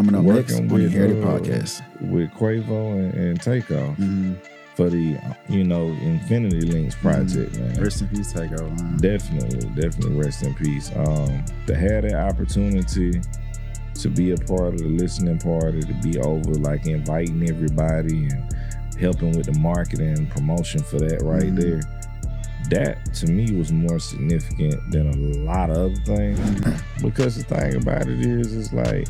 Coming up next on the Heritage uh, Podcast. with Quavo and, and Takeoff Mhm. for the you know Infinity Links project, man. Rest in peace, Takeoff. man. Definitely, definitely rest in peace. Um, to have that opportunity to be a part of the listening party, to be over like inviting everybody and helping with the marketing and promotion for that right Mhm. there. That to me was more significant than a lot of other things. because the thing about it is, it's like,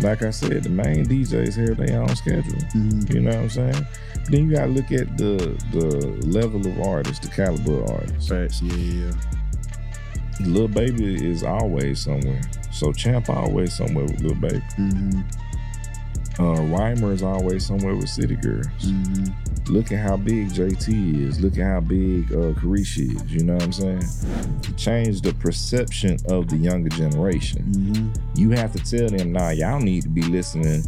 like I said, the main DJs have their own schedule. Mhm. You know what I'm saying? Then you gotta look at the the level of artists, the caliber of artists. Facts. Yeah, yeah. Lil Baby is always somewhere. So Champ always somewhere with Lil Baby. Mhm. Uh, Rhymer is always somewhere with City Girls. Mhm. Look at how big JT is. Look at how big uh, Caresha is. You know what I'm saying? To change the perception of the younger generation, Mhm. you have to tell them, nah, y'all need to be listening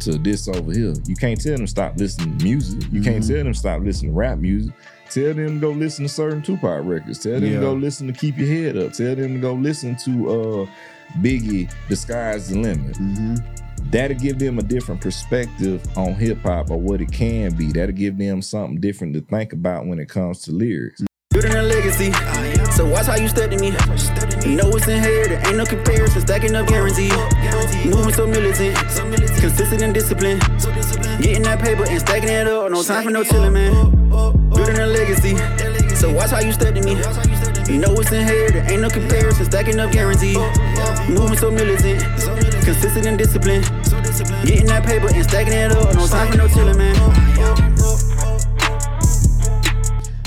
to this over here. You can't tell them stop listening to music. You can't Mhm. tell them stop listening to rap music. Tell them to go listen to certain Tupac records. Tell them Yeah. to go listen to Keep Your Head Up. Tell them to go listen to uh, Biggie, The Sky's the Limit. That'll give them a different perspective on hip hop or what it can be. That'll give them something different to think about when it comes to lyrics. Building a legacy. So watch how you to me. You know it's inherited, ain't no comparison. Stacking up guaranteed. Moving so militant, consistent and disciplined. Getting that paper and stacking it up. No time for no chillin', man. Building a legacy. So watch how you to me. You know it's inherited, ain't no comparison. Stacking up guaranteed. Moving so militant, consistent and disciplined. Getting that paper and stacking it up. No time for no chillin', man.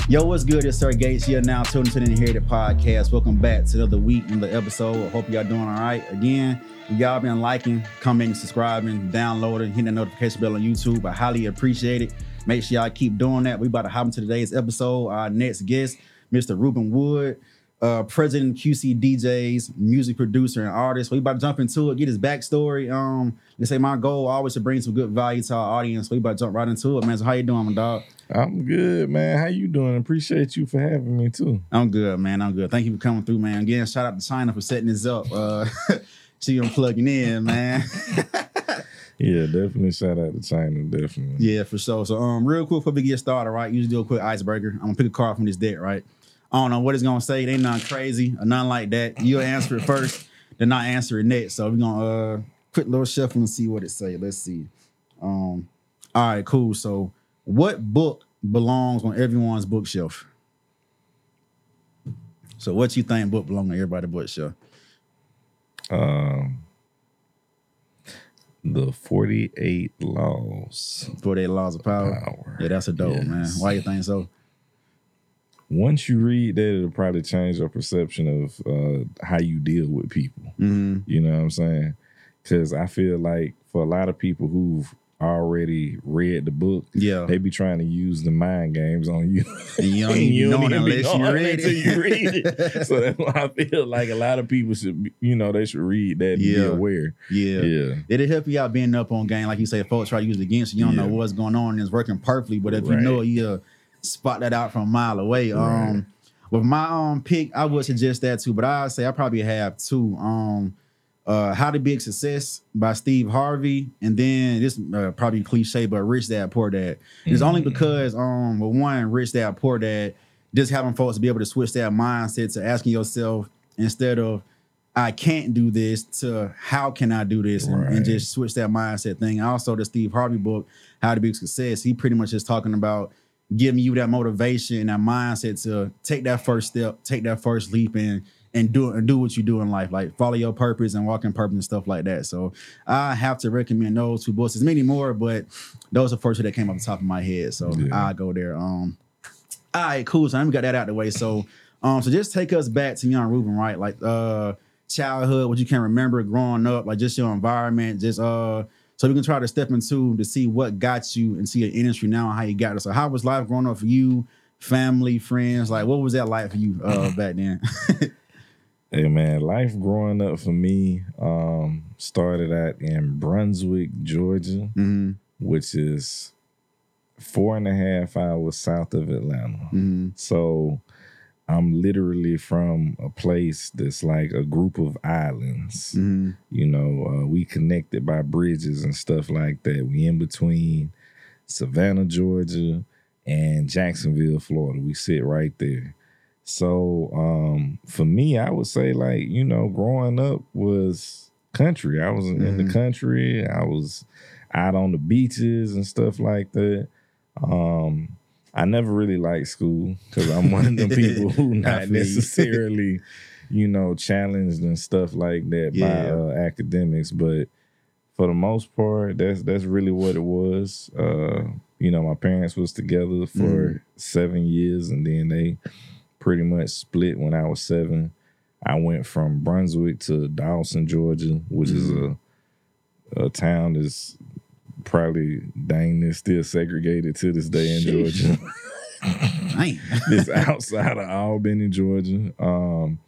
Yo, what's good? It's Sir Gates here now, tuning to the Inherited Podcast. Welcome back to another week, another episode. I hope y'all doing all right. Again, if y'all been liking, commenting, subscribing, downloading, hitting the notification bell on YouTube. I highly appreciate it. Make sure y'all keep doing that. We about to hop into today's episode. Our next guest, Mr. Ruben Wood, uh, president QC DJs, music producer and artist. We about to jump into it, get his backstory. Um, they say my goal always to bring some good value to our audience. We about to jump right into it, man. So how you doing, my dog? I'm good, man. How you doing? Appreciate you for having me too. I'm good, man. I'm good. Thank you for coming through, man. Again, shout out to China for setting this up. Uh, see you plugging in, man. Yeah, definitely shout out to China, definitely. yeah, for sure. So, um, real quick before we get started, right? Usually do a quick icebreaker. I'm gonna pick a card from this deck, right? I don't know what it's gonna say. It ain't nothing crazy or nothing like that. You'll answer it first, then I answer it next. So we're gonna uh quick little shuffle and see what it say. Let's see. Um, all right, cool. So, what book belongs on everyone's bookshelf? So, what you think book belongs on everybody's bookshelf? Um, the 48 laws. 48 laws of power. Power. Yeah, that's a dope, man. Why you think so? Once you read that, it'll probably change your perception of uh, how you deal with people. Mm-hmm. You know what I'm saying? Because I feel like for a lot of people who've already read the book, Yeah. they be trying to use the mind games on you. You don't even know it even unless you read it. you read it. so that's why I feel like a lot of people should, be, you know, they should read that and Yeah. be aware. Yeah. Yeah. It'll help you out being up on game. Like you say, folks try to use it against you. You don't know what's going on and it's working perfectly. But if you know you uh, spot that out from a mile away. Right. Um with my um pick, I would suggest that too, but I say I probably have two. Um uh How to Be a Success by Steve Harvey, and then this uh, probably cliche, but Rich Dad Poor Dad. It's only Mm. because um with one Rich Dad Poor Dad, just having folks to be able to switch that mindset to asking yourself instead of I can't do this to how can I do this and, and just switch that mindset thing. Also, the Steve Harvey book, How to Be a Success, he pretty much is talking about giving you that motivation and that mindset to take that first step, take that first leap and and do and do what you do in life, like follow your purpose and walk in purpose and stuff like that. So I have to recommend those two books. There's many more, but those are the first two that came off the top of my head. So Yeah. I go there. Um all right, cool. So we got that out the way. So, um, so just take us back to young Ruben, right? Like uh childhood, what you can remember growing up, like just your environment, just uh so we can try to step into to see what got you and see your industry now and how you got it. So how was life growing up for you, family, friends? Like what was that like for you uh back then? Hey man, life growing up for me um, started out in Brunswick, Georgia, mm-hmm. which is four and a half hours south of Atlanta. Mm-hmm. So I'm literally from a place that's like a group of islands. Mhm. You know, uh, we connected by bridges and stuff like that. We in between Savannah, Georgia, and Jacksonville, Florida. We sit right there. So um, for me, I would say like you know, growing up was country. I was in the Mhm. country. I was out on the beaches and stuff like that. Um, I never really liked school because I'm one of them people who not necessarily, you know, challenged and stuff like that by uh, academics. But for the most part, that's that's really what it was. Uh, you know, my parents was together for Mhm. seven years, and then they pretty much split when I was seven. I went from Brunswick to Dawson, Georgia, which is a a town that's probably dang near still segregated to this day in Sheesh. Georgia. It's outside of Albany, Georgia. Um,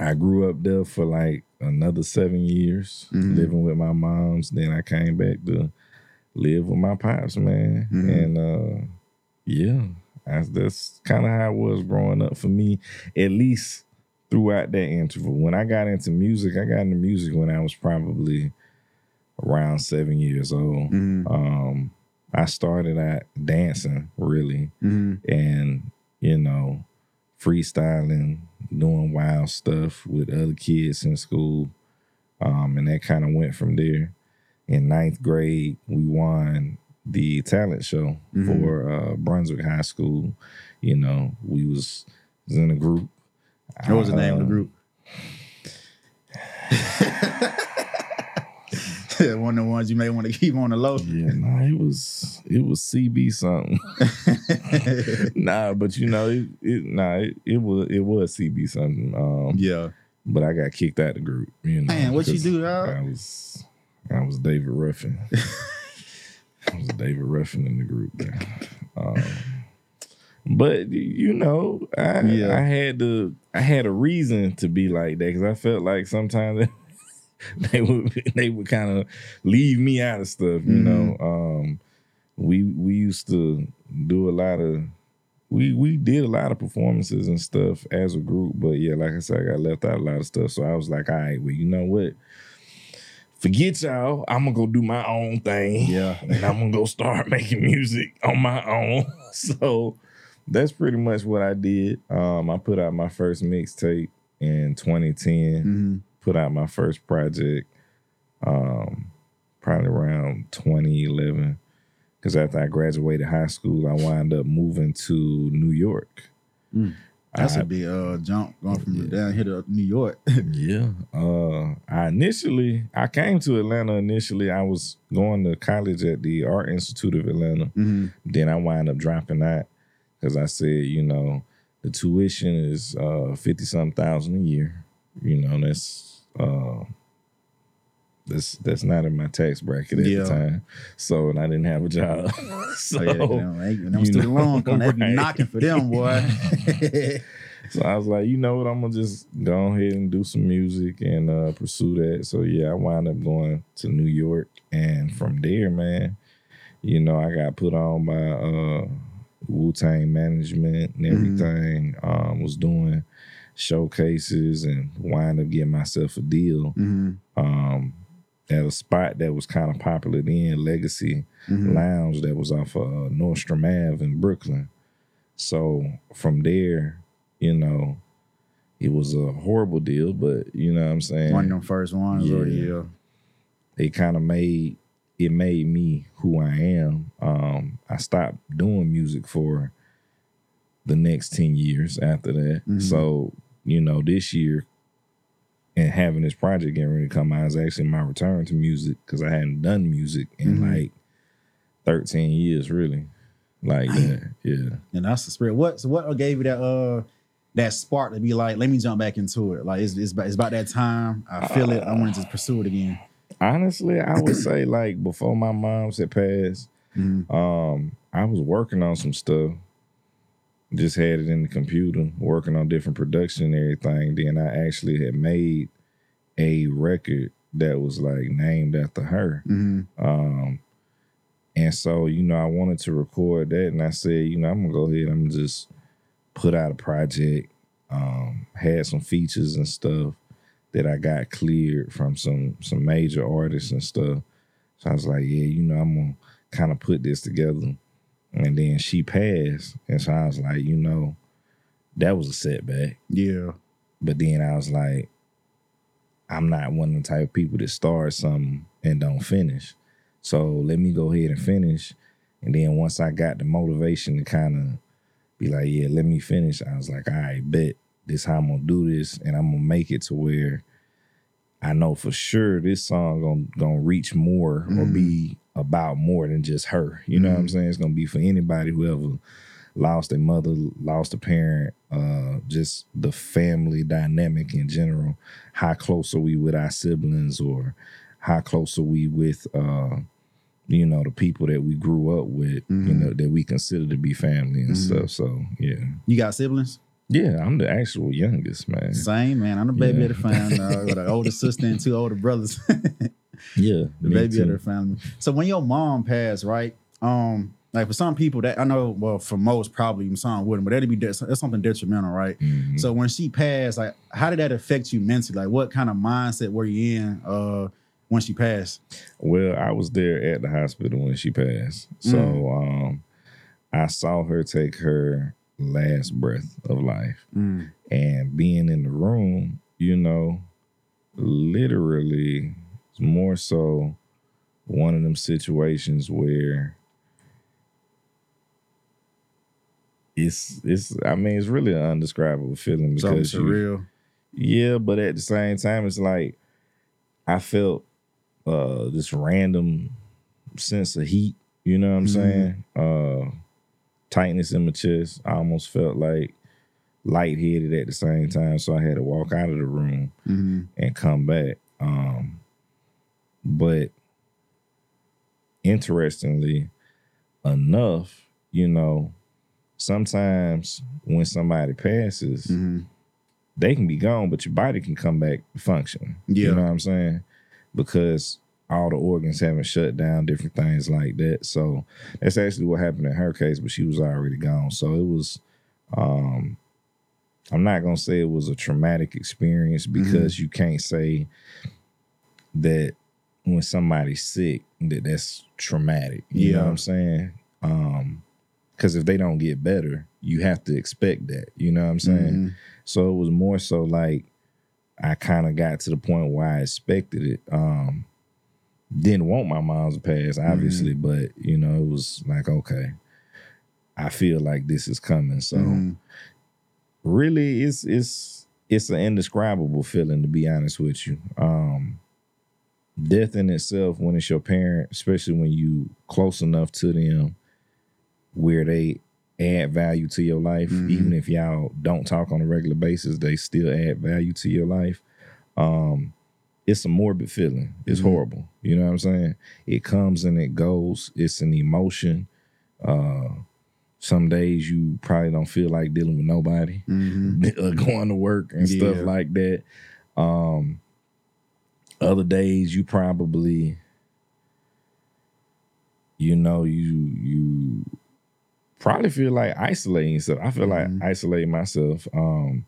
I grew up there for like another seven years, Mhm. living with my moms. Then I came back to live with my pops, man. Mhm. And uh, yeah, that's, that's kind of how it was growing up for me, at least throughout that interval. When I got into music, I got into music when I was probably around seven years old. Mhm. Um, I started out dancing really, Mhm. and you know, freestyling, doing wild stuff with other kids in school, um, and that kind of went from there. In ninth grade, we won the talent show Mhm. for uh, Brunswick High School. You know, we was, was in a group. What was the name of the Uh, group? One of the ones you may want to keep on the low. Yeah, nah, it was it was CB something. nah, but you know, it, it nah, it, it was it was CB something. Um, yeah. but I got kicked out of the group. You know, Man, what you do, dog? I was I was David Ruffin. I was David Ruffin in the group. man. Um, but you know, I Yeah. I had to I had a reason to be like that because I felt like sometimes they would they would kind of leave me out of stuff. You know, um, we we used to do a lot of we we did a lot of performances and stuff as a group, but yeah, like I said, I got left out a lot of stuff. So I was like, all right, well, you know what? Forget y'all. I'm gonna go do my own thing. Yeah. And I'm gonna go start making music on my own. So that's pretty much what I did. Um, I put out my first mixtape in 2010 Mhm. Put out my first project um probably around 2011 because after i graduated high school i wound up moving to new york Mm. That's I- a big uh, jump going from Yeah. down here to New York. yeah uh i initially i came to atlanta initially i was going to college at the art institute of atlanta Mhm. then i wound up dropping out because i said you know the tuition is uh 50 something thousand a year you know that's uh that's that's not in my tax bracket at Yeah. the time so and i didn't have a job so Oh, yeah, them, they, them you student know, loan come, right. knocking for them, boy. So I was like, you know what, I'm gonna just go ahead and do some music and uh, pursue that. So yeah, I wound up going to New York, and from there, man, you know, I got put on by uh, Wu Tang Management and everything. Um, was doing showcases and wind up getting myself a deal Mhm. um, at a spot that was kind of popular then, Legacy Mhm. Lounge, that was off of uh, Nostrand Ave in Brooklyn. So from there, you know, it was a horrible deal, but you know what I'm saying? One of them first ones, or Yeah. yeah. it kind of made it made me who I am. Um, I stopped doing music for the next 10 years after that. Mhm. So, you know, this year and having this project getting ready to come out is actually my return to music because I hadn't done music in Mhm. like 13 years, really. Like that. Yeah. And that's the spirit. What so what gave you that uh that spark to be like, let me jump back into it? Like it's it's about, it's about that time. I feel it. I want to just pursue it again. Honestly, I would say like before my mom's had passed, Mhm. Um, I was working on some stuff. Just had it in the computer, working on different production and everything. Then I actually had made a record that was like named after her. Mhm. Um, and so, you know, I wanted to record that and I said, you know, I'm gonna go ahead, I'm just put out a project, um, had some features and stuff that I got cleared from some some major artists and stuff. So I was like, yeah, you know, I'm gonna kind of put this together. And then she passed, and so I was like, you know, that was a setback. Yeah. But then I was like, I'm not one of the type of people that start something and don't finish. So let me go ahead and finish. And then once I got the motivation to kind of be like, yeah, let me finish, I was like, all right, bet this how I'm gonna do this, and I'm gonna make it to where I know for sure this song gonna gonna reach more or be mm-hmm. About more than just her. You know what I'm saying? It's gonna be for anybody who ever lost a mother, lost a parent, uh, just the family dynamic in general. How close are we with our siblings, or how close are we with, uh, you know, the people that we grew up with, you know, that we consider to be family and stuff. So yeah, You got siblings? yeah, I'm the actual youngest man. Same, man. I'm the baby Yeah. of the family. Uh, with an older sister and two older brothers. Yeah, the baby too. of their family. So when your mom passed, right? Um, like for some people that I know, well, for most probably some wouldn't, but that'd be that's something detrimental, right? Mhm. So when she passed, like, how did that affect you mentally? Like, what kind of mindset were you in uh when she passed? Well, I was there at the hospital when she passed. So um I saw her take her last breath of life. And being in the room, you know, literally more so one of them situations where it's it's I mean it's really an undescribable feeling Something because you, surreal. yeah, but at the same time, it's like I felt uh this random sense of heat. You know what I'm Mhm. saying? Uh tightness in my chest. I almost felt like lightheaded at the same time. So I had to walk out of the room hmm and come back. Um but interestingly enough, you know, sometimes when somebody passes, hmm they can be gone, but your body can come back function. Yeah. You know what I'm saying? Because all the organs haven't shut down, different things like that. So that's actually what happened in her case, but she was already gone. So it was um I'm not gonna say it was a traumatic experience because you can't say that when somebody's sick that that's traumatic. You know what I'm saying? Um because if they don't get better, you have to expect that. You know what I'm saying? Mhm. So it was more so like I kind of got to the point where I expected it. Um didn't want my mom's to pass, obviously, but you know, it was like, okay, I feel like this is coming. So Mhm. really it's it's it's an indescribable feeling to be honest with you. Um death in itself when it's your parent, especially when you close enough to them where they add value to your life, Mhm. even if y'all don't talk on a regular basis, they still add value to your life. Um it's a morbid feeling. It's Mhm. horrible. You know what I'm saying? It comes and it goes. It's an emotion. Uh some days you probably don't feel like dealing with nobody Mhm. uh, going to work and stuff like that. Um, other days you probably, you know, you you probably feel like isolating yourself. I feel Mhm. like isolating myself. Um,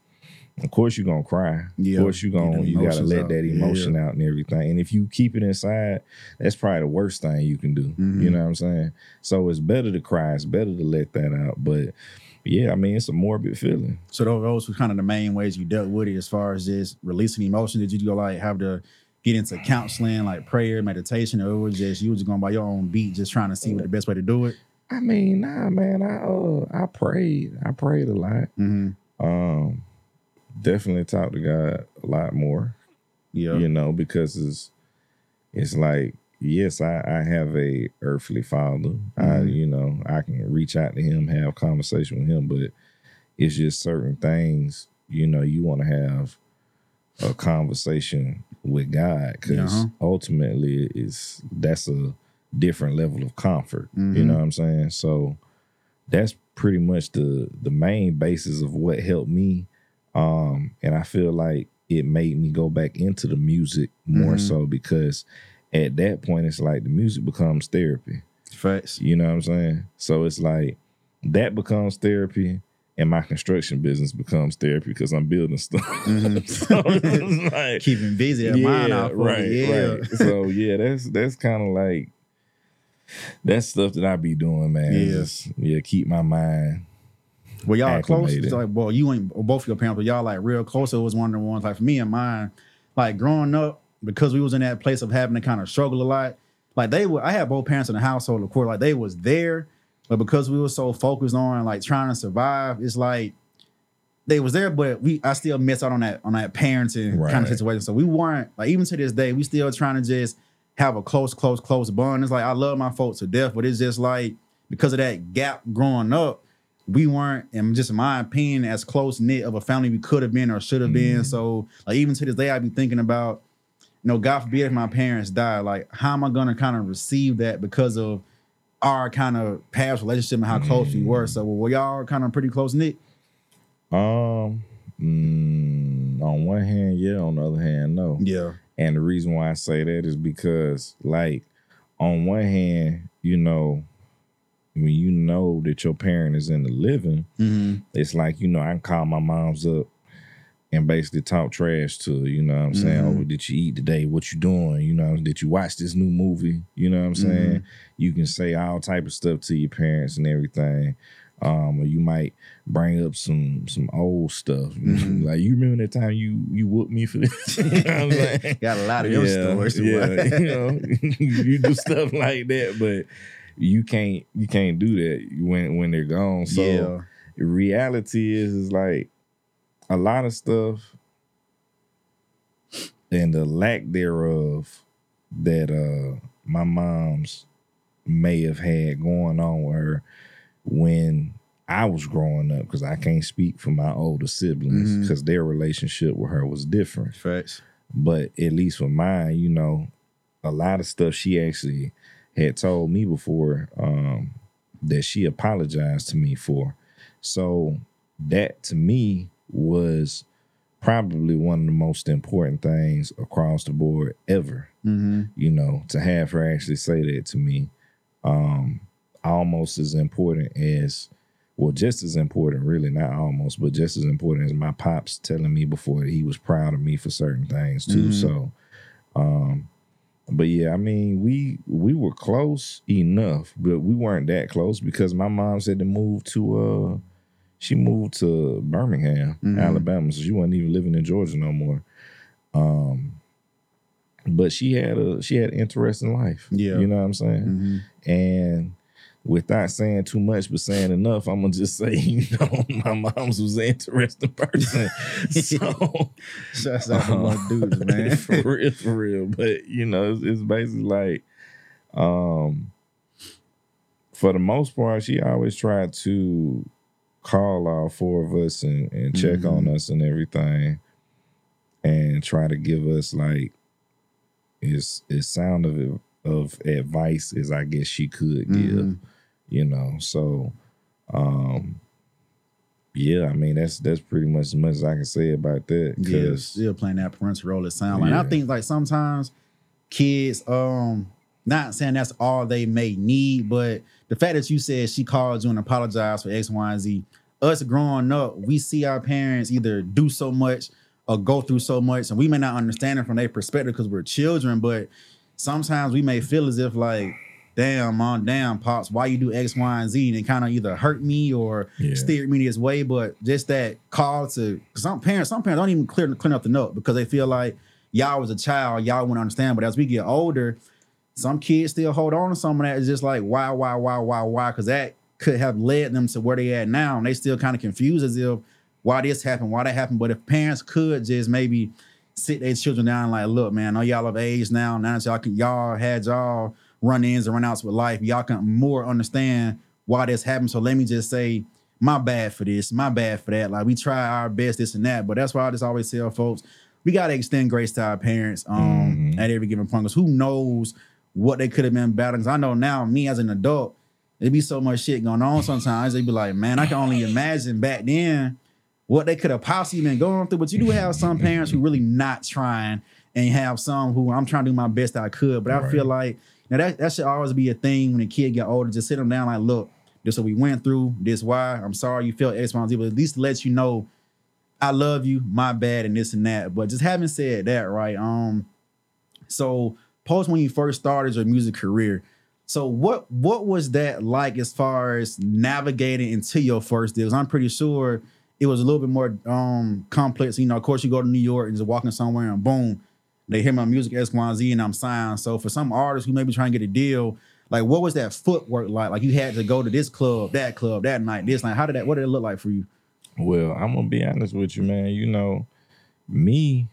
of course you're gonna cry. Yeah, Of course you're gonna you gotta let out. that Yeah, emotion out and everything. And if you keep it inside, that's probably the worst thing you can do. Mhm. You know what I'm saying? So it's better to cry. It's better to let that out. But yeah, I mean it's a morbid feeling. So those were kind of the main ways you dealt with it as far as just releasing emotion. Did you go like have to get into counseling, like prayer, meditation, or it was just you was just going by your own beat, just trying to see what the best way to do it? I mean, nah, man. I uh, I prayed. I prayed a lot. Mm-hmm. Um, definitely talked to God a lot more. Yeah. You know, because it's it's like yes, I I have a earthly father. I Mhm. you know I can reach out to him, have conversation with him, but it's just certain things. You know, you want to have a conversation with God because Uh-huh. ultimately it's that's a different level of comfort. You Mhm. know what I'm saying? So that's pretty much the the main basis of what helped me. Um, and I feel like it made me go back into the music more Mhm. so because at that point it's like the music becomes therapy. Facts. You know what I'm saying? So it's like that becomes therapy and my construction business becomes therapy because I'm building stuff. Mhm. so it's like, Keeping busy at mine out right. Yeah. right. So yeah, that's that's kind of like that's stuff that I be doing, man. Yeah. Just, yeah, keep my mind. Well, y'all close. It's like, well, you ain't both of your parents, but y'all like real close. It was one of the ones like for me and mine, like growing up, because we was in that place of having to kind of struggle a lot. Like they were, I had both parents in the household, of course, like they was there, but because we were so focused on like trying to survive, it's like they was there, but we I still miss out on that on that parenting kind of situation. So we weren't like even to this day, we still trying to just have a close, close, close bond. It's like I love my folks to death, but it's just like because of that gap growing up, we weren't, and just in my opinion, as close knit of a family we could have been or should have been. Mm-hmm. So like even to this day, I be thinking about, you know, God forbid if my parents die, like how am I gonna kind of receive that because of our kind of past relationship and how close we were. So were y'all kind of pretty close knit? Um, mm, on one hand, yeah. On the other hand, no. Yeah. And the reason why I say that is because, like, on one hand, you know, when you know that your parent is in the living, Mm-hmm. it's like, you know, I can call my mom's up and basically talk trash to you know what I'm saying? Mhm. Oh, did you eat today? What you doing? You know, did you watch this new movie? You know what I'm saying? You can say all type of stuff to your parents and everything. Um, or you might bring up some some old stuff. Mhm. Like you remember that time you you whooped me for this? you know what I'm saying? Got a lot of them stories. Yeah, you know, you do stuff like that, but you can't you can't do that when when they're gone. So yeah. reality is is like a lot of stuff and the lack thereof that uh my mom's may have had going on with her when I was growing up because I can't speak for my older siblings because their relationship with her was different. Facts. But at least with mine, you know, a lot of stuff she actually had told me before um, that she apologized to me for. So that to me was probably one of the most important things across the board ever. Mm-hmm. You know, to have her actually say that to me, um, almost as important as well, just as important, really, not almost, but just as important as my pops telling me before that he was proud of me for certain things too. Mhm. So, um, but yeah, I mean, we we were close enough, but we weren't that close because my mom said to move to uh she moved to Birmingham, Mhm. Alabama, so she wasn't even living in Georgia no more. Um, but she had a she had an interesting life. Yeah. you know what I'm saying. Mm-hmm. And without saying too much, but saying enough, I'm gonna just say, you know, my mom's was an interesting person. so Shouts out to my dudes, man. for real, for real. But you know, it's, it's basically like, um, for the most part, she always tried to call all four of us and, and check Mhm. on us and everything, and try to give us like, is is sound of of advice as I guess she could give Mhm. you know so um yeah i mean that's that's pretty much as much as i can say about that Yeah, still playing that parental role. It sound like. And I think like sometimes kids, um, not saying that's all they may need, but the fact that you said she called you and apologized for X, Y, and Z. Us growing up, we see our parents either do so much or go through so much, and we may not understand it from their perspective because we're children, but sometimes we may feel as if like, damn, mom, damn, pops, why you do X, Y, and Z? And it kind of either hurt me or Yeah. steered me this way. But just that call to some parents, some parents don't even clear clear up the note because they feel like y'all was a child, y'all wouldn't understand. But as we get older, some kids still hold on to some of that. It's just like why, why, why, why, why? Because that could have led them to where they at now, and they still kind of confused as if why this happened, why that happened. But if parents could just maybe sit their children down and like, look, man, I know y'all of age now. Now that y'all can y'all had y'all run ins and run outs with life, y'all can more understand why this happened. So let me just say, my bad for this, my bad for that. Like we try our best, this and that. But that's why I just always tell folks, we gotta extend grace to our parents um Mhm. at every given point. Because who knows what they could have been battling. I know now, me as an adult, there'd be so much shit going on sometimes. They'd be like, man, I can only imagine back then what they could have possibly been going through. But you do have some parents who really not trying, and have some who I'm trying to do my best I could. But I Right. feel like now that that should always be a thing when a kid get older. Just sit them down, like, look, This what we went through. This why. I'm sorry you felt X, Y, and Z, but at least let you know I love you, my bad, and this and that. But just having said that, right? Um, so post when you first started your music career. So what what was that like as far as navigating into your first deals? I'm pretty sure it was a little bit more um complex. You know, of course, you go to New York and just walking somewhere and boom, they hear my music X, Y, and Z, and I'm signed. So for some artists who may be trying to get a deal, like what was that footwork like? Like you had to go to this club, that club, that night, this night. How did that? What did it look like for you? Well, I'm gonna be honest with you, man. You know, me,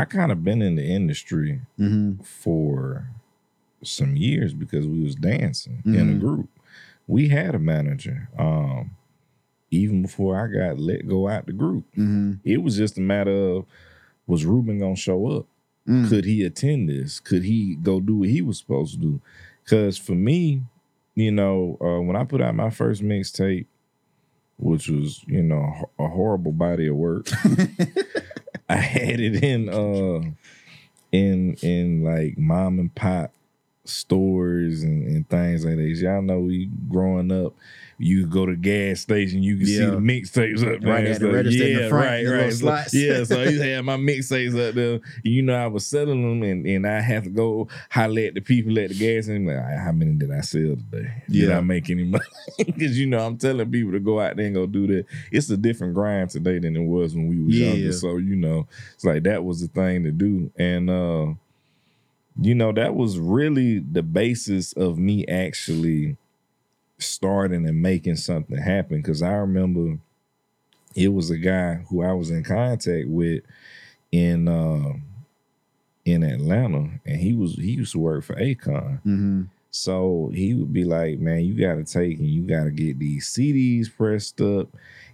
I kind of been in the industry Mm-hmm. for some years because we was dancing in a Mhm. group. We had a manager. Um, even before I got let go out the group. Mm-hmm. It was just a matter of was Ruben gonna show up? Mm. Could he attend this? Could he go do what he was supposed to do? Because for me, you know, uh, when I put out my first mixtape, which was you know a horrible body of work, I had it in uh in in like mom and pop stores and, and things like that. Y'all know we growing up, you could go to the gas station, you could see Yeah. the mixtapes up there. Right, at the register in the front, right, the right. So, yeah, so I had my mixtapes up there. You know, I was selling them and, and I had to go holler at the people at the gas and like, how many did I sell today? Did Yeah. I make any money? Because you know, I'm telling people to go out there and go do that. It's a different grind today than it was when we were Yeah. younger. So, you know, it's like that was the thing to do. And uh you know, that was really the basis of me actually starting and making something happen. Cause I remember it was a guy who I was in contact with in uh, in Atlanta, and he was he used to work for Akon. Mm-hmm. So he would be like, "Man, you got to take and you got to get these CDs pressed up,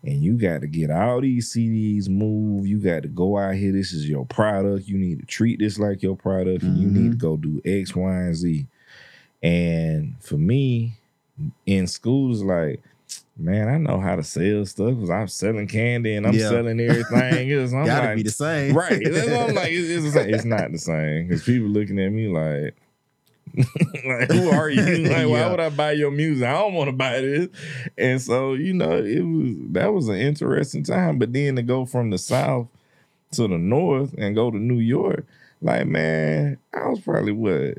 and you got to get all these CDs moved. You got to go out here. This is your product. You need to treat this like your product, and you need to go do X, Y, and Z." And for me, in schools like, man, I know how to sell stuff because I'm selling candy and I'm Yeah. selling everything else. I'm Gotta like, be the same, right? I'm like. It's, it's, the same. it's not the same because people looking at me like. like who are you? Like, why would I buy your music? I don't want to buy this. And so, you know, it was that was an interesting time. But then to go from the south to the north and go to New York, like man, I was probably what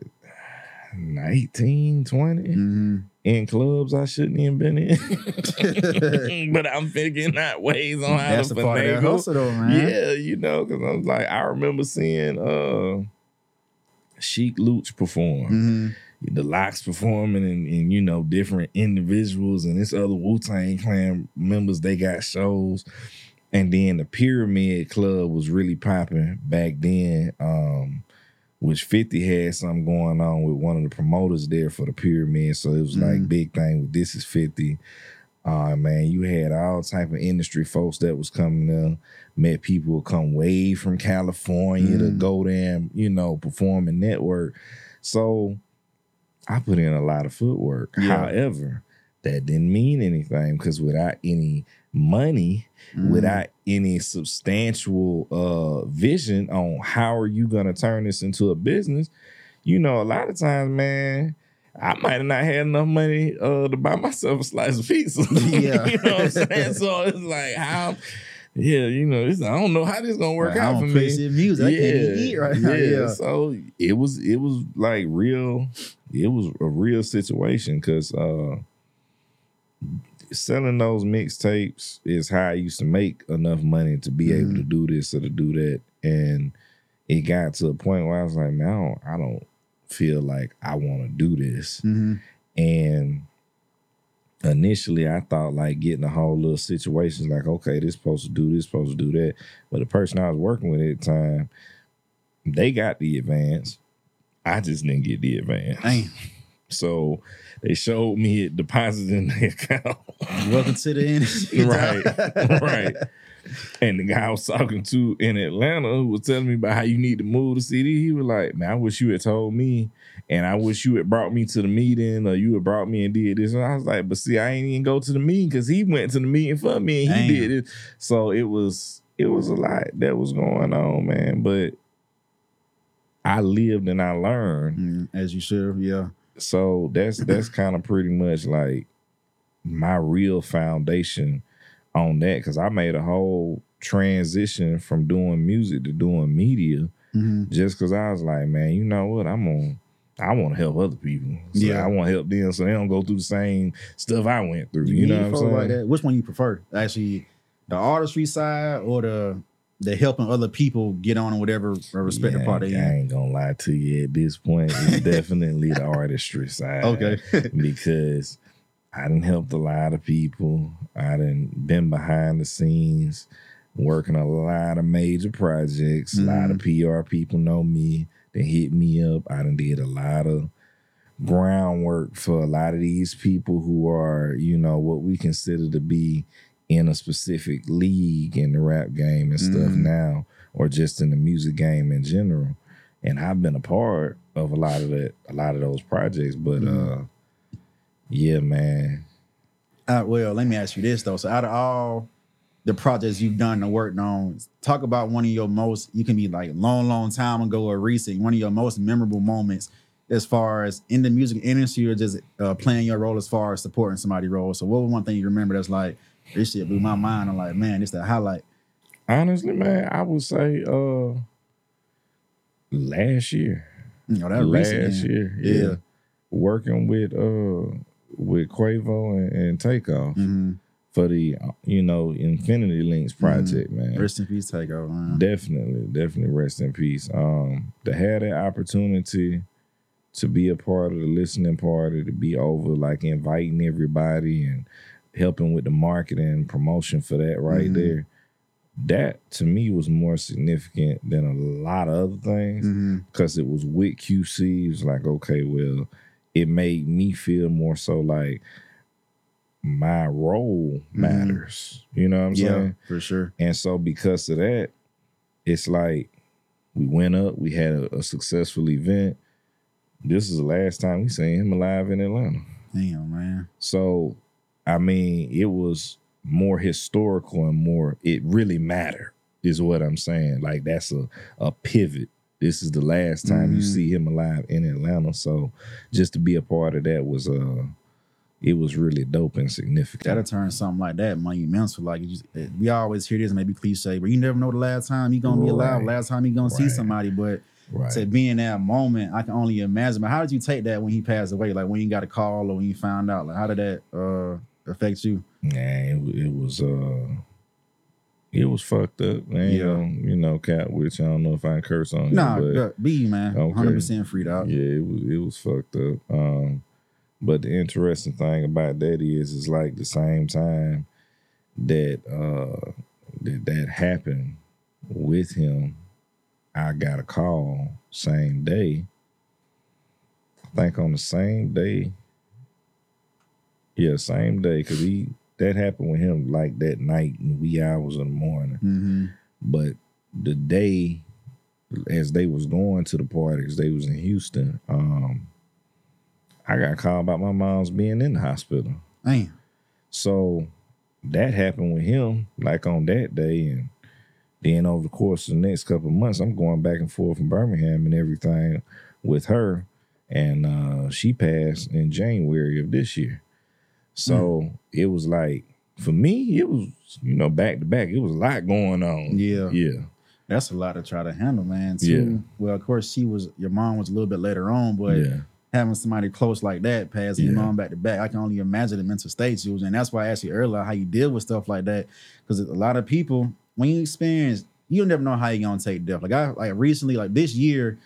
19, 20 Mm-hmm. In clubs I shouldn't even been in. but I'm figuring out ways on how That's to the part of that finagle. though, man. Yeah, you know, because I was like, I remember seeing uh Sheek Louch perform, Mm-hmm. the LOX performing, and, and you know, different individuals and this other Wu Tang Clan members. They got shows, and then the Pyramid Club was really popping back then. Um, which 50 had something going on with one of the promoters there for the pyramid. So it was like Mhm. big thing with this is 50. Uh man, you had all type of industry folks that was coming there. Met people who come way from California to Mm. go there and, you know, perform and network. So I put in a lot of footwork. Yeah. However, that didn't mean anything because without any money, Mm-hmm. without any substantial uh vision on how are you gonna turn this into a business, you know, a lot of times, man, I might have not had enough money uh to buy myself a slice of pizza. Yeah. you know what I'm saying? So it's like how yeah, you know, I don't know how this gonna work Like, out for me. music. I can't even eat right now. Yeah. So it was it was like real, it was a real situation because uh selling those mixtapes is how I used to make enough money to be able Mhm. to do this or to do that. And it got to a point where I was like, man, I don't, I don't feel like I want to do this. Mm-hmm. And initially, I thought like getting a whole little situation like, okay, this supposed to do this, supposed to do that. But the person I was working with at the time, they got the advance. I just didn't get the advance. Damn. So they showed me it deposited in the account. Welcome to the industry. right, right. And the guy I was talking to in Atlanta who was telling me about how you need to move the CD, he was like, Man, I wish you had told me, and I wish you had brought me to the meeting, or you had brought me and did this. And I was like, But see, I ain't even go to the meeting because he went to the meeting for me and he Damn. did it. So it was it was a lot that was going on, man. But I lived and I learned Mm, as you should, yeah. So that's that's kind of pretty much like my real foundation on that because I made a whole transition from doing music to doing media Mhm. just because I was like, man, you know what? I'm on. I want to help other people. So Yeah. I want to help them so they don't go through the same stuff I went through. You, meet know what I'm saying? Like that? Which one you prefer? Actually, the artistry side or the the helping other people get on in whatever respective Yeah, part they I in? ain't gonna lie to you at this point. It's definitely the artistry side. Okay. because I didn't help a lot of people. I didn't been behind the scenes working a lot of major projects. A lot of Mm-hmm. PR people know me. They hit me up. I done did a lot of groundwork for a lot of these people who are, you know, what we consider to be in a specific league in the rap game and stuff Mhm. now, or just in the music game in general. And I've been a part of a lot of that, a lot of those projects. But Mhm. uh yeah, man. Uh, well, let me ask you this though. So, out of all the projects you've done and worked on, talk about one of your most. You can be like long, long time ago or recent. One of your most memorable moments, as far as in the music industry, or just uh, playing your role as far as supporting somebody's role. So, what was one thing you remember that's like this shit blew my mind? I'm like, man, this the highlight. Honestly, man, I would say uh last year. You know that last recent. year. Yeah. Yeah. Working with uh with Quavo and, and Takeoff Mhm. for the you know Infinity Links project, man. Rest in peace, Takeoff. Man. Definitely, definitely rest in peace. Um, to have that opportunity to be a part of the listening party, to be over like inviting everybody and helping with the marketing promotion for that right Mhm. there. That to me was more significant than a lot of other things because it was with QC. It was like, okay, well, it made me feel more so like my role matters. You know what I'm Mm-hmm. Yeah, saying? for sure. And so because of that, it's like we went up, we had a, a successful event. This is the last time we seen him alive in Atlanta. Damn, man. So I mean, it was more historical and more it really mattered, is what I'm saying. Like that's a, a pivot. This is the last time you Mhm. see him alive in Atlanta. So just to be a part of that was uh it was really dope and significant. That'll turn something like that monumental. Like you just, we always hear this, maybe cliche, but you never know the last time you gonna be alive, Right. last time you gonna see somebody. But right. to be in that moment, I can only imagine. But how did you take that when he passed away? Like when you got a call or when you found out? Like how did that uh affect you? Yeah, it, it was uh it was fucked up. Man, you Yeah. know, you know, cat which I don't know if I can curse on Nah, here, but good. be you, man, Okay. hundred percent freed out. yeah, it was it was fucked up. Um but the interesting thing about that is it's like the same time that uh that that happened with him, I got a call same day. I think on the same day. Yeah, same day, because he that happened with him like that night in wee hours in the morning. Mm-hmm. But the day as they was going to the party, 'cause they was in Houston, um, I got called about my mom's being in the hospital. Damn. So that happened with him, like on that day, and then over the course of the next couple of months, I'm going back and forth from Birmingham and everything with her, and uh, she passed in January of this year. So hmm. it was like for me, it was you know back to back. It was a lot going on. Yeah. yeah, That's a lot to try to handle, man. Too. Yeah. Well, of course, she was your mom was a little bit later on, but yeah. having somebody close like that passing your mom back to back, I can only imagine the mental states you was in. That's why I asked you earlier how you deal with stuff like that. Because a lot of people, when you experience, you'll never know how you're gonna take death. Like I like recently, like this year,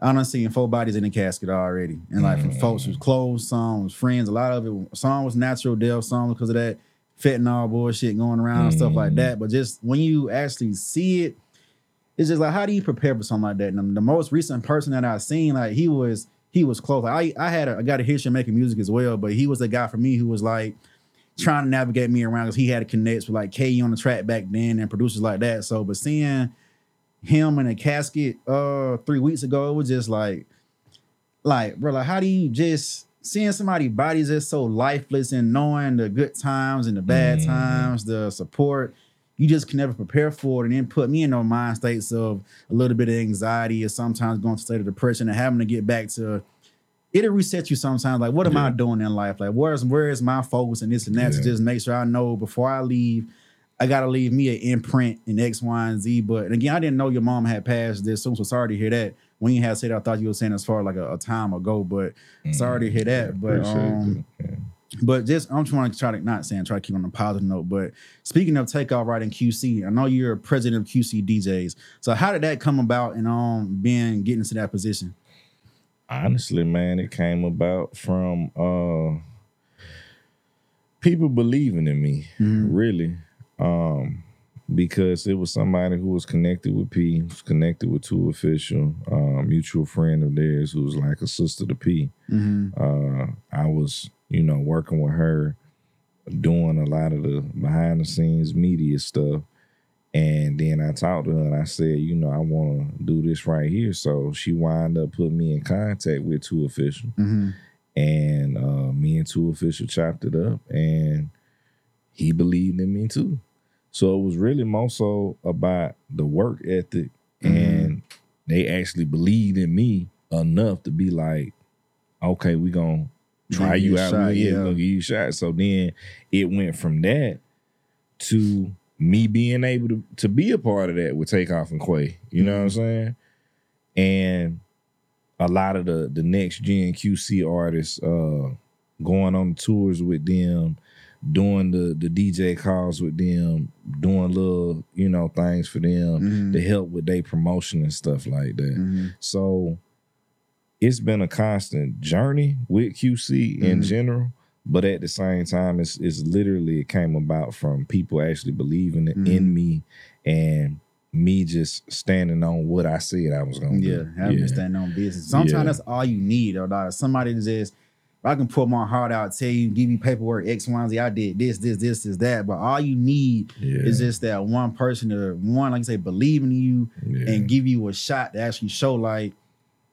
I done seen four bodies in the casket already. And like from folks who's close, some was friends, a lot of it, some was natural death, some because of that fentanyl bullshit going around and stuff like Mhm. that. But just when you actually see it, it's just like how do you prepare for something like that? And the most recent person that I've seen, like he was he was close. Like I I had a, I got a history of making music as well, but he was the guy for me who was like trying to navigate me around because he had to connect with like K on the track back then and producers like that. So, but seeing him in a casket uh three weeks ago, it was just like like bro, like how do you just seeing somebody bodies that's so lifeless and knowing the good times and the bad Mhm. times, the support, you just can never prepare for it. And then put me in those mind states of a little bit of anxiety or sometimes going to state of depression and having to get back to it'll reset you sometimes. Like, what am I doing in life? Like, where's where is my focus and this and that to just make sure I know before I leave. I gotta leave me an imprint in X, Y, and Z. But and again, I didn't know your mom had passed this soon, so sorry to hear that. When you had said, that, I thought you were saying as far like a, a time ago, but sorry to hear that. But um. Yeah. but just I'm trying to try to not saying try to keep on a positive note. But speaking of takeoff right in QC, I know you're a president of QC DJs. So how did that come about and um being getting into that position? honestly man it came about from uh people believing in me Mhm. really um because it was somebody who was connected with p was connected with two official uh, mutual friend of theirs who was like a sister to p Mm-hmm. uh i was you know working with her doing a lot of the behind the scenes media stuff and then I talked to her and I said, you know, I want to do this right here. So she wound up putting me in contact with Two Official, Mm-hmm. and uh, me and Two Official chopped it up, and he believed in me too. So it was really more so about the work ethic, and they actually believed in me enough to be like, okay, we gonna try you you out. shot, yeah, yeah. give you a shot. So then it went from that to me being able to, to be a part of that with Takeoff and Quay. You know what I'm saying? And a lot of the the next gen QC artists uh going on tours with them, doing the the DJ calls with them, doing little, you know, things for them Mhm. to help with their promotion and stuff like that. Mm-hmm. So it's been a constant journey with QC in Mhm. general, but at the same time, it's it's literally it came about from people actually believing it in me and me just standing on what I said I was gonna Yeah, do. Yeah, having to stand on business. Sometimes Yeah. that's all you need, or somebody just I can put my heart out, tell you, give you paperwork, X, Y, and Z. I did this, this, this, is that. But all you need yeah, is just that one person to one, like you say, believe in you yeah. and give you a shot to actually show like,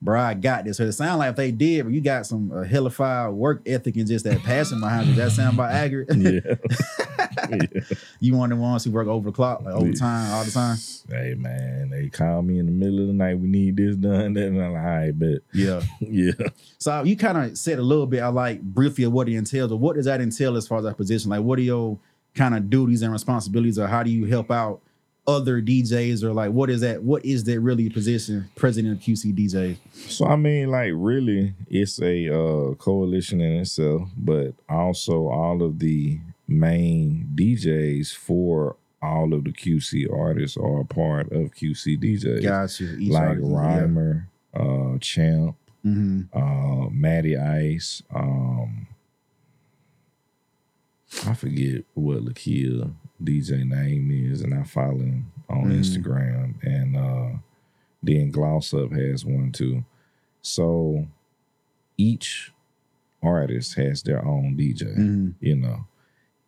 bro, I got this. So it sounds like if they did, but you got some uh, hellified work ethic and just that passion behind you. That sound about accurate? yeah. yeah. you one of the ones who work over the clock, like overtime all the time. Hey man, they call me in the middle of the night. We need this done. That and I'm like, all right, but Yeah. yeah. So you kind of said a little bit, I like briefly of what it entails, but what does that entail as far as that position? Like, what are your kind of duties and responsibilities, or how do you help out other DJs, or like what is that? What is that really position, president of QC DJs? So I mean, like, really, it's a uh, coalition in itself, but also all of the main DJs for all of the QC artists are a part of QC DJs, Got you. Each like artist, yeah. Rhymer, uh, Champ, Mhm. uh, Matty Ice. Um, I forget what Lakeyah DJ name is, and I follow him on Mhm. Instagram. And uh, then Gloss Up has one too. So each artist has their own DJ, Mhm. you know,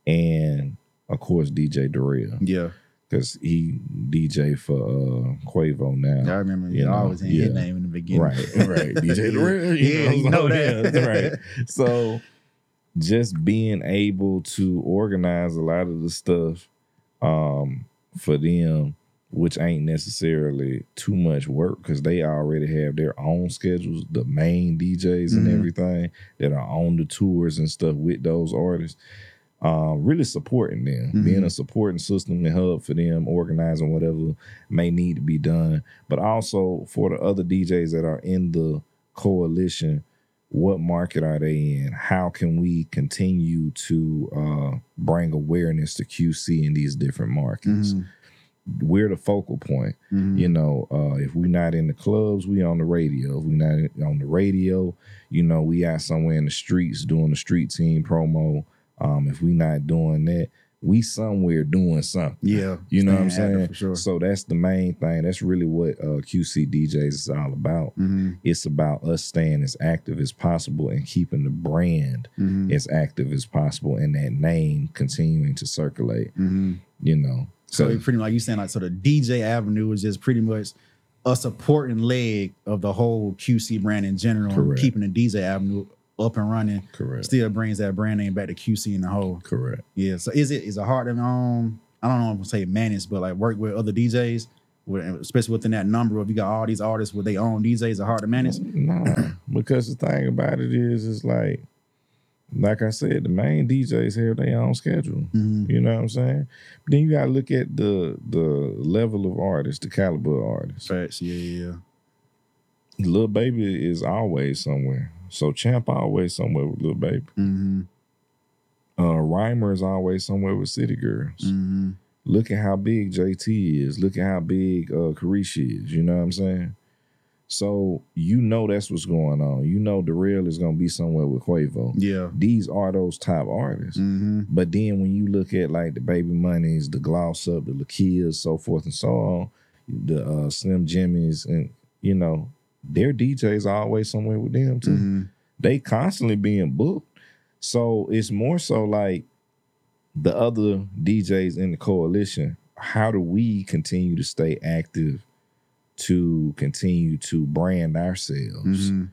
and of course DJ Darrell Yeah, because he DJ for uh, Quavo now. I remember You you know, always in his name in the beginning. Right, right. DJ Darrell, Yeah, you know so, that. yeah, right. So just being able to organize a lot of the stuff um, for them, which ain't necessarily too much work because they already have their own schedules, the main DJs and Mhm. everything that are on the tours and stuff with those artists. Um, really supporting them, Mhm. being a supporting system and hub for them, organizing whatever may need to be done, but also for the other DJs that are in the coalition, what market are they in? How can we continue to uh, bring awareness to QC in these different markets? Mhm. We're the focal point. Mhm. You know, uh, if we're not in the clubs, we on the radio. If we're not on the radio, you know, we out somewhere in the streets doing the street team promo. Um, if we're not doing that, we somewhere doing something. Yeah, You know what I'm saying? for sure. So that's the main thing. That's really what uh, QC DJs is all about. Mhm. It's about us staying as active as possible and keeping the brand Mhm. as active as possible and that name continuing to circulate. Mhm. You know, So so, pretty much like you saying like so the DJ Avenue is just pretty much a supporting leg of the whole QC brand in general. and Keeping the DJ Avenue up and running correct, still brings that brand name back to QC in the whole. correct. Yeah. So is it is it hard to um I don't know if I'm say manage, but like work with other DJs? with- especially within that number of you got all these artists with their own DJs are hard to manage. Nah, because the thing about it is, it's like, like I said, the main DJs have their own schedule. Mhm. You know what I'm saying? But then you gotta look at the the level of artists, the caliber of artists. Facts, yeah, yeah, Lil Baby is always somewhere. So Champ always somewhere with Lil Baby. Mm-hmm. Uh Rhymer is always somewhere with City Girls. Mm-hmm. Look at how big JT is. Look at how big uh Caresha is. You know what I'm saying? So you know that's what's going on. You know Darrell is gonna be somewhere with Quavo. Yeah. These are those top artists. Mm-hmm. But then when you look at like the Baby Monies, the Gloss Up, the Lakeyahs, so forth and so on, the uh, Slim Jimmys, and you know, their DJs are always somewhere with them too. Mm-hmm. They constantly being booked. So it's more so like the other DJs in the coalition. How do we continue to stay active to continue to brand ourselves? Mm-hmm.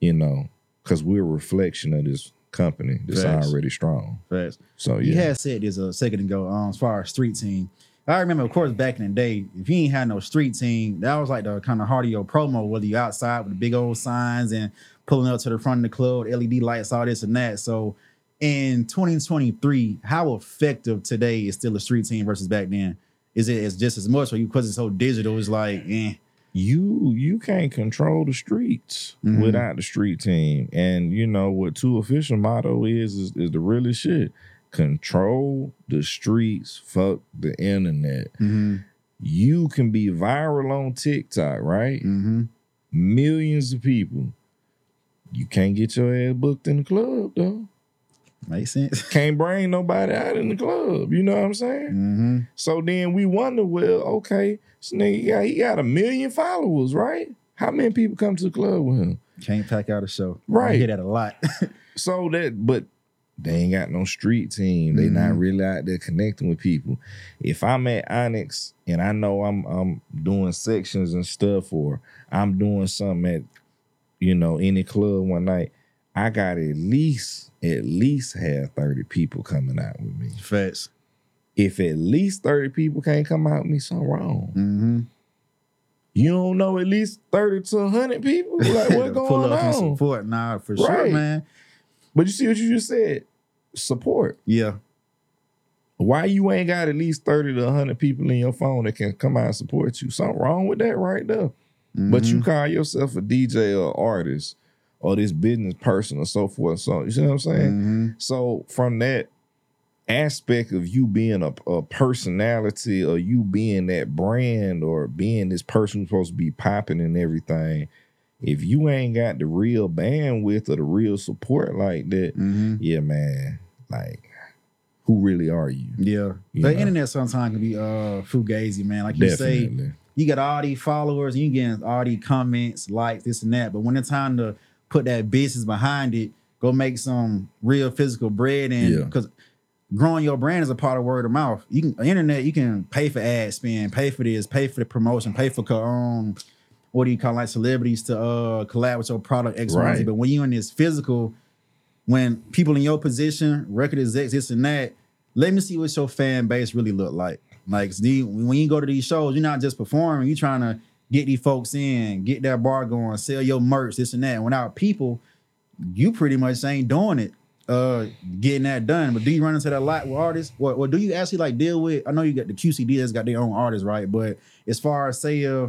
You know, because we're a reflection of this company that's Facts. already strong. Facts. So You yeah. had said this a second ago um, as far as street team. I remember, of course, back in the day, if you ain't had no street team, that was like the kind of heart of your promo, whether you outside with the big old signs and pulling up to the front of the club, LED lights, all this and that. So in 2023, how effective today is still a street team versus back then? Is it as just as much or you because it's so digital, it's like, eh. you you can't control the streets Mhm. without the street team. And you know what two official motto is is, is the realest shit. Control the streets, fuck the internet. Mm-hmm. You can be viral on TikTok, right? Mm-hmm. Millions of people. You can't get your ass booked in the club though. Makes sense. Can't bring nobody out in the club. You know what I'm saying? Mm-hmm. So then we wonder, well, okay, this nigga he got, he got a million followers, right? How many people come to the club with him? Can't pack out a show. I Right. hear that a lot. So that, but they ain't got no street team. They not Mhm. really out there connecting with people. If I'm at Onyx and I know I'm I'm doing sections and stuff, or I'm doing something at, you know, any club one night, I got at least at least have 30 people coming out with me. Facts. If at least 30 people can't come out with me, something wrong. Mm-hmm. You don't know at least 30 to 100 people? Like, what Pull going up and on? support. Nah, for sure, man. But you see what you just said? Support. Yeah. Why you ain't got at least 30 to 100 people in your phone that can come out and support you? Something wrong with that right there. But you Mhm. call yourself a DJ or artist or this business person or so forth. So, you see what I'm saying? Mhm. So, from that aspect of you being a, a personality or you being that brand or being this person who's supposed to be popping and everything, if you ain't got the real bandwidth or the real support like that, Mhm. yeah, man, like, who really are you? Yeah. You the know. internet sometimes can be uh fugazi, man. Like you say, you got all these followers and you getting all these comments, likes, this and that. But when it's time to put that business behind it, go make some real physical bread and Yeah. because growing your brand is a part of word of mouth. You can internet, you can pay for ad spend, pay for this, pay for the promotion, pay for co- um what do you call like celebrities to uh collab with your product X, Y, and Z. But when you're in this physical, when people in your position, record execs, this and that, let me see what your fan base really look like. Like when you go to these shows, you're not just performing, you're trying to get these folks in, get that bar going, sell your merch, this and that. And without people, you pretty much ain't doing it, uh, getting that done. But do you run into that a lot with artists? Or, or do you actually like deal with? I know you got the QCD that's got their own artists, right? But as far as say uh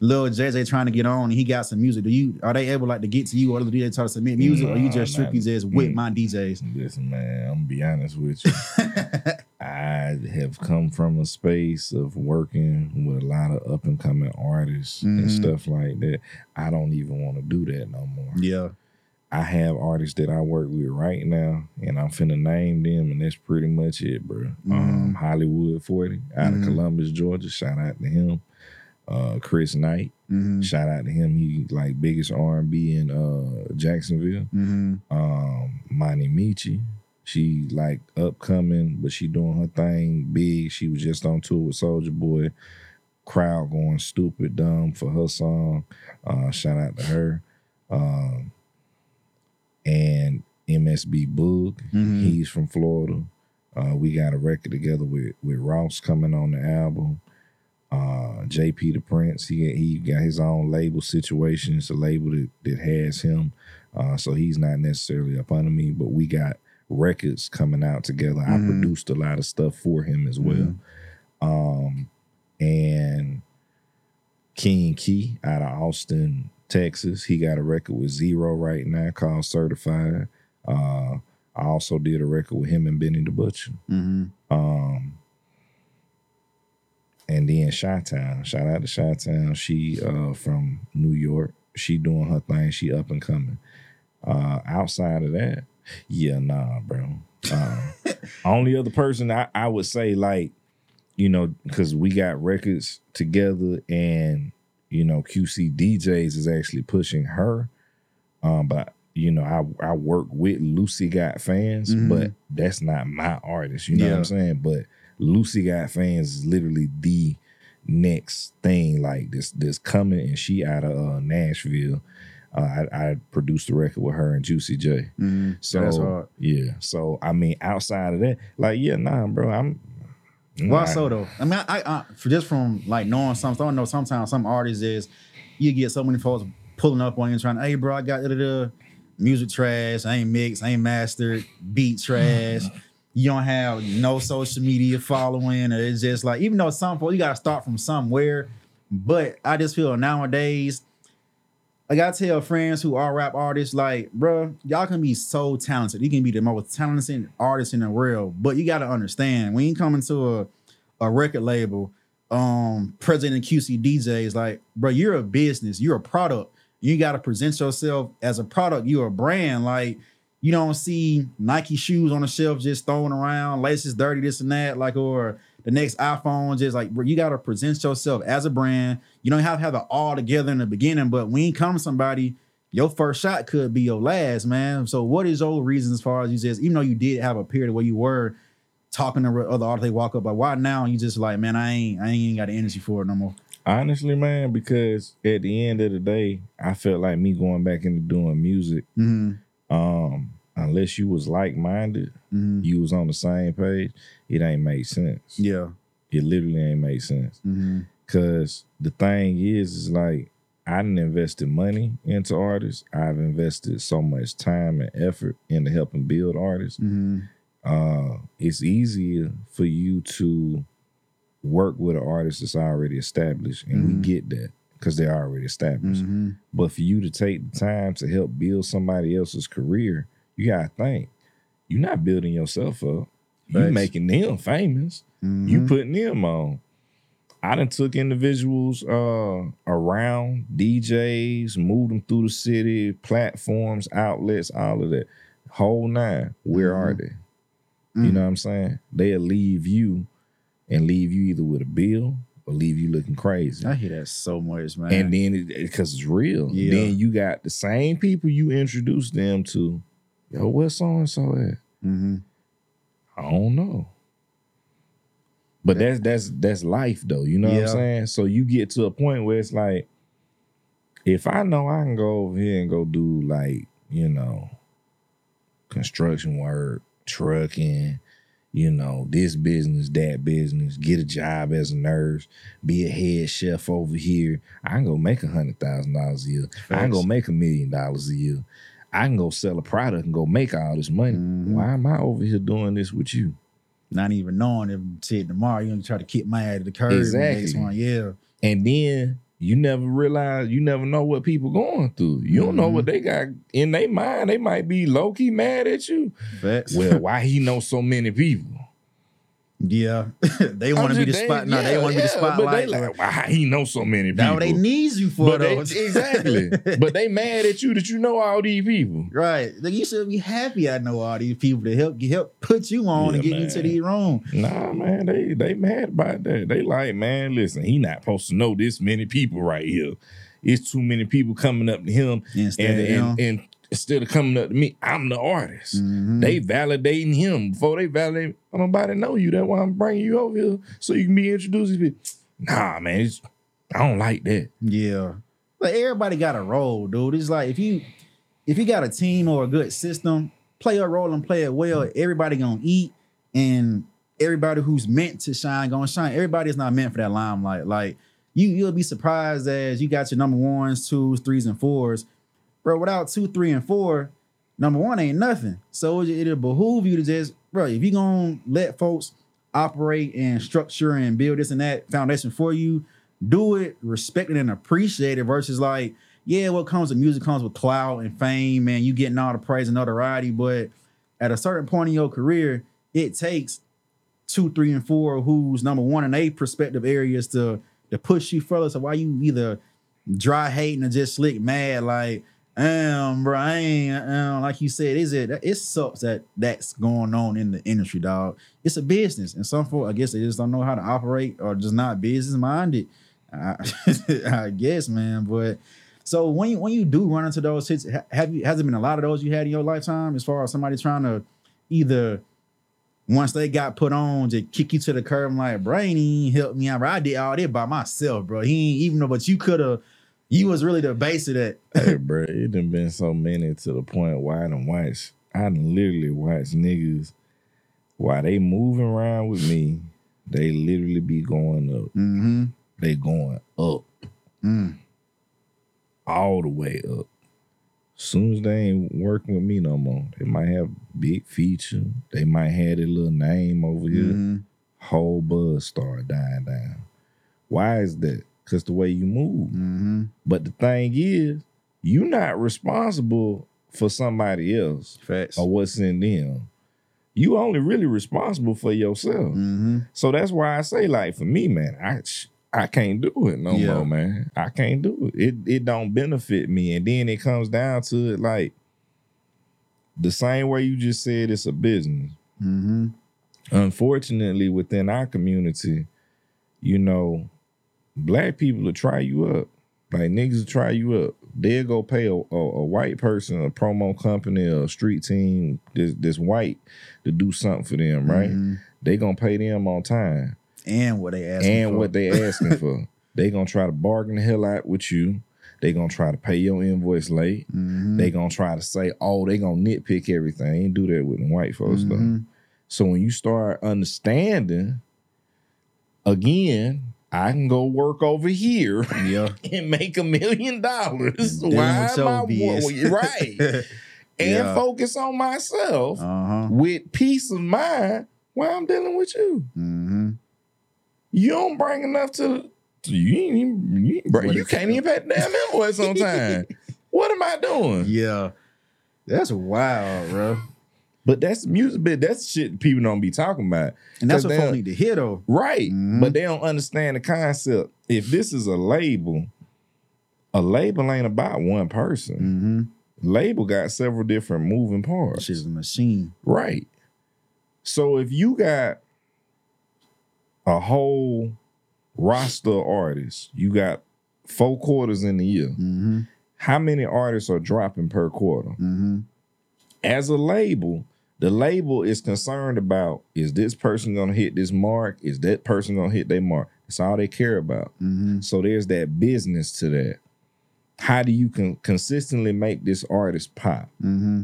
Lil JJ trying to get on and he got some music, do you are they able like to get to you or do they try to submit music or you just strictly just with mm. my DJs? Listen, man, I'm gonna be honest with you. I have come from a space of working with a lot of up and coming artists and Mhm. stuff like that. I don't even want to do that no more. yeah. I have artists that I work with right now, and I'm finna name them, and that's pretty much it, bro. Um, Mhm. Hollywood 40 out Mhm. of Columbus, Georgia. Shout out to him. Uh, Chris Knight. Mm-hmm. Shout out to him. He like biggest R&B in uh, Jacksonville Mm-hmm. um Monty Michi. She like upcoming, but she doing her thing big. She was just on tour with Soulja Boy. Crowd going stupid dumb for her song. Uh shout out to her. Um and MSB Boog. Mhm. He's from Florida. Uh we got a record together with with Ross coming on the album. Uh, JP the Prince, he he got his own label situation. It's a label that, that has him. Uh, so he's not necessarily up under me, but we got records coming out together. I Mhm. produced a lot of stuff for him as well. Um, and King Key out of Austin, Texas, he got a record with Z-Ro right now called Certified. Uh, I also did a record with him and Benny the Butcher. Mm-hmm. Um, and then Chi-Town, shout out to Chi-Town. She uh from New York. She doing her thing. She up and coming. Uh, outside of that, yeah, nah, bro. Uh, only other person I, I would say like, you know, because we got records together, and you know, QC DJs is actually pushing her. Um, but you know, I I work with Lucy Got Fans, Mhm. but that's not my artist. You know what I'm saying? But Lucy Got Fans is literally the next thing like this this coming, and she out of uh, Nashville. Uh, I, I produced the record with her and Juicy J. Mm-hmm. So yeah. So I mean, outside of that, like yeah, nah, bro. I'm. Why nah. so though? I mean, I, I for just from like knowing some, I know sometimes some artists is you get so many folks pulling up on you and trying, hey bro, I got the music trash, I ain't mixed, I ain't mastered, beat trash. You don't have no social media following, or it's just like even though some folks you gotta start from somewhere. But I just feel nowadays, like I tell friends who are rap artists, like, bro, y'all can be so talented. You can be the most talented artist in the world, but you got to understand when you come into a, a record label, um, president QC DJs, like, bro, you're a business, you're a product. You got to present yourself as a product. You're a brand. Like, you don't see Nike shoes on the shelf just thrown around, laces dirty, this and that, like, or the next iPhone, just like, you got to present yourself as a brand. You don't have to have it all together in the beginning, but when you come to somebody, your first shot could be your last, man. So, what is your reason as far as you says, even though you did have a period where you were talking to other artists, they walk up, but why now? You just like, man, I ain't, I ain't got the energy for it no more. Honestly, man, because at the end of the day, I felt like me going back into doing music. Mm-hmm. Um, unless you was like minded, Mm-hmm. you was on the same page, it ain't make sense. Yeah. It literally ain't make sense. Mm-hmm. Cause the thing is, is like I didn't invested money into artists. I've invested so much time and effort into helping build artists. Mm-hmm. Uh, it's easier for you to work with an artist that's already established, and we get that because they're already established. Mm-hmm. But for you to take the time to help build somebody else's career, you gotta think you're not building yourself up. You Facts. making them famous. Mm-hmm. You putting them on. I done took individuals uh, around DJs, moved them through the city, platforms, outlets, all of that. Whole nine. Where are Mhm. they? You know what I'm saying? They'll leave you and leave you either with a bill or leave you looking crazy. I hear that so much, man. And then because it's real, Yeah. then you got the same people you introduced them to. Yo, where so and so at? mm-hmm. I don't know. But that's that's that's life though. You know what I'm saying? So you get to a point where it's like, if I know I can go over here and go do like, you know, construction work, trucking, you know, this business, that business, get a job as a nurse, be a head chef over here. I can go make a hundred thousand dollars a year. I can go make a million dollars a year. I can go sell a product and go make all this money. Mhm. Why am I over here doing this with you? Not even knowing if shit tomorrow you're gonna try to kick my ass to the curb. Exactly. one, yeah. And then you never realize, you never know what people going through. You don't know Mhm. what they got in their mind. They might be low key mad at you. Well, why he know so many people? Yeah. they want to be the spot. No, they want to be the yeah, But spotlight. they like, why he know so many people? What they need you for, but they, though. exactly. but they mad at you that you know all these people. right. Like you should be happy. I know all these people to help help put you on and Yeah, get you to man. the room. Nah, man, they they mad about that. They like, man, listen, he not supposed to know this many people right here. It's too many people coming up to him, and, and, him. and instead of coming up to me, I'm the artist. Mhm. They validating him before they validate. Nobody know you. That's why I'm bringing you over here so you can be introduced. Nah, man, it's, I don't like that. Yeah. But everybody got a role, dude. It's like if you if you got a team or a good system, play a role and play it well, everybody gonna eat. And everybody who's meant to shine gonna shine. Everybody is not meant for that limelight. Like you, you'll be surprised as you got your number ones, twos, threes, and fours, bro. Without two, three, and four, number one ain't nothing. So it, it'll behoove you to just, bro. If you gonna let folks operate and structure and build this and that foundation for you, do it, respect it, and appreciate it. Versus like, yeah, what comes with music comes with clout and fame, and you getting all the praise and notoriety. But at a certain point in your career, it takes two, three, and four who's number one in a perspective areas to to push you further. So why you either dry hating or just slick mad like, um, bro, I ain't um, like you said, is it? It sucks that that's going on in the industry, dog. It's a business, and some folks, I guess, they just don't know how to operate or just not business minded. I, I guess, man. But so when you when you do run into those hits, have you has it been a lot of those you had in your lifetime as far as somebody trying to either once they got put on to kick you to the curb, I'm like, bro, ain't help me out. Bro. I did all that by myself, bro. He ain't even know, but you could have, you was really the base of that. hey, bro, it done been so many to the point where I done watched, I done literally watched niggas while they moving around with me, they literally be going up. Mm-hmm. They going up. Mm. All the way up. Soon as they ain't working with me no more, they might have big feature. They might have their little name over here. Mhm. Whole buzz start dying down. Why is that? Because the way you move. Mhm. But the thing is, you're not responsible for somebody else Facts. or what's in them. You only really responsible for yourself. Mm-hmm. So that's why I say, like, for me, man, I I can't do it no Yeah. more, man. I can't do it. It it don't benefit me. And then it comes down to it, like the same way you just said it's a business. Mm-hmm. Unfortunately, within our community, you know, black people will try you up. Like niggas will try you up. They'll go pay a, a, a white person, a promo company, a street team, this this white to do something for them, right? Mhm. They gonna pay them on time And what they asked and what they asking for. They gonna try to bargain the hell out with you. They gonna try to pay your invoice late. Mm-hmm. They gonna try to say, oh, they gonna nitpick everything. Ain't do that with the white folks though. Mhm. So when you start understanding, again, I can go work over here Yeah. and make a million dollars. Why am I right? and Yeah. focus on myself Uh-huh. with peace of mind while I'm dealing with you. Mm-hmm. You don't bring enough to, to you. Ain't even, you, ain't bring- you can't even pay the damn invoice on time. what am I doing? Yeah. That's wild, bro. But that's music. But that's shit people don't be talking about. And that's what folks need to hear though. Right. Mhm. But they don't understand the concept. If this is a label, a label ain't about one person. Mm-hmm. Label got several different moving parts. She's a machine. Right. So if you got a whole roster of artists, you got four quarters in the year. Mm-hmm. How many artists are dropping per quarter? Mm-hmm. As a label, the label is concerned about is this person gonna hit this mark? Is that person gonna hit their mark? That's all they care about. Mm-hmm. So there's that business to that. How do you can consistently make this artist pop? Mm-hmm.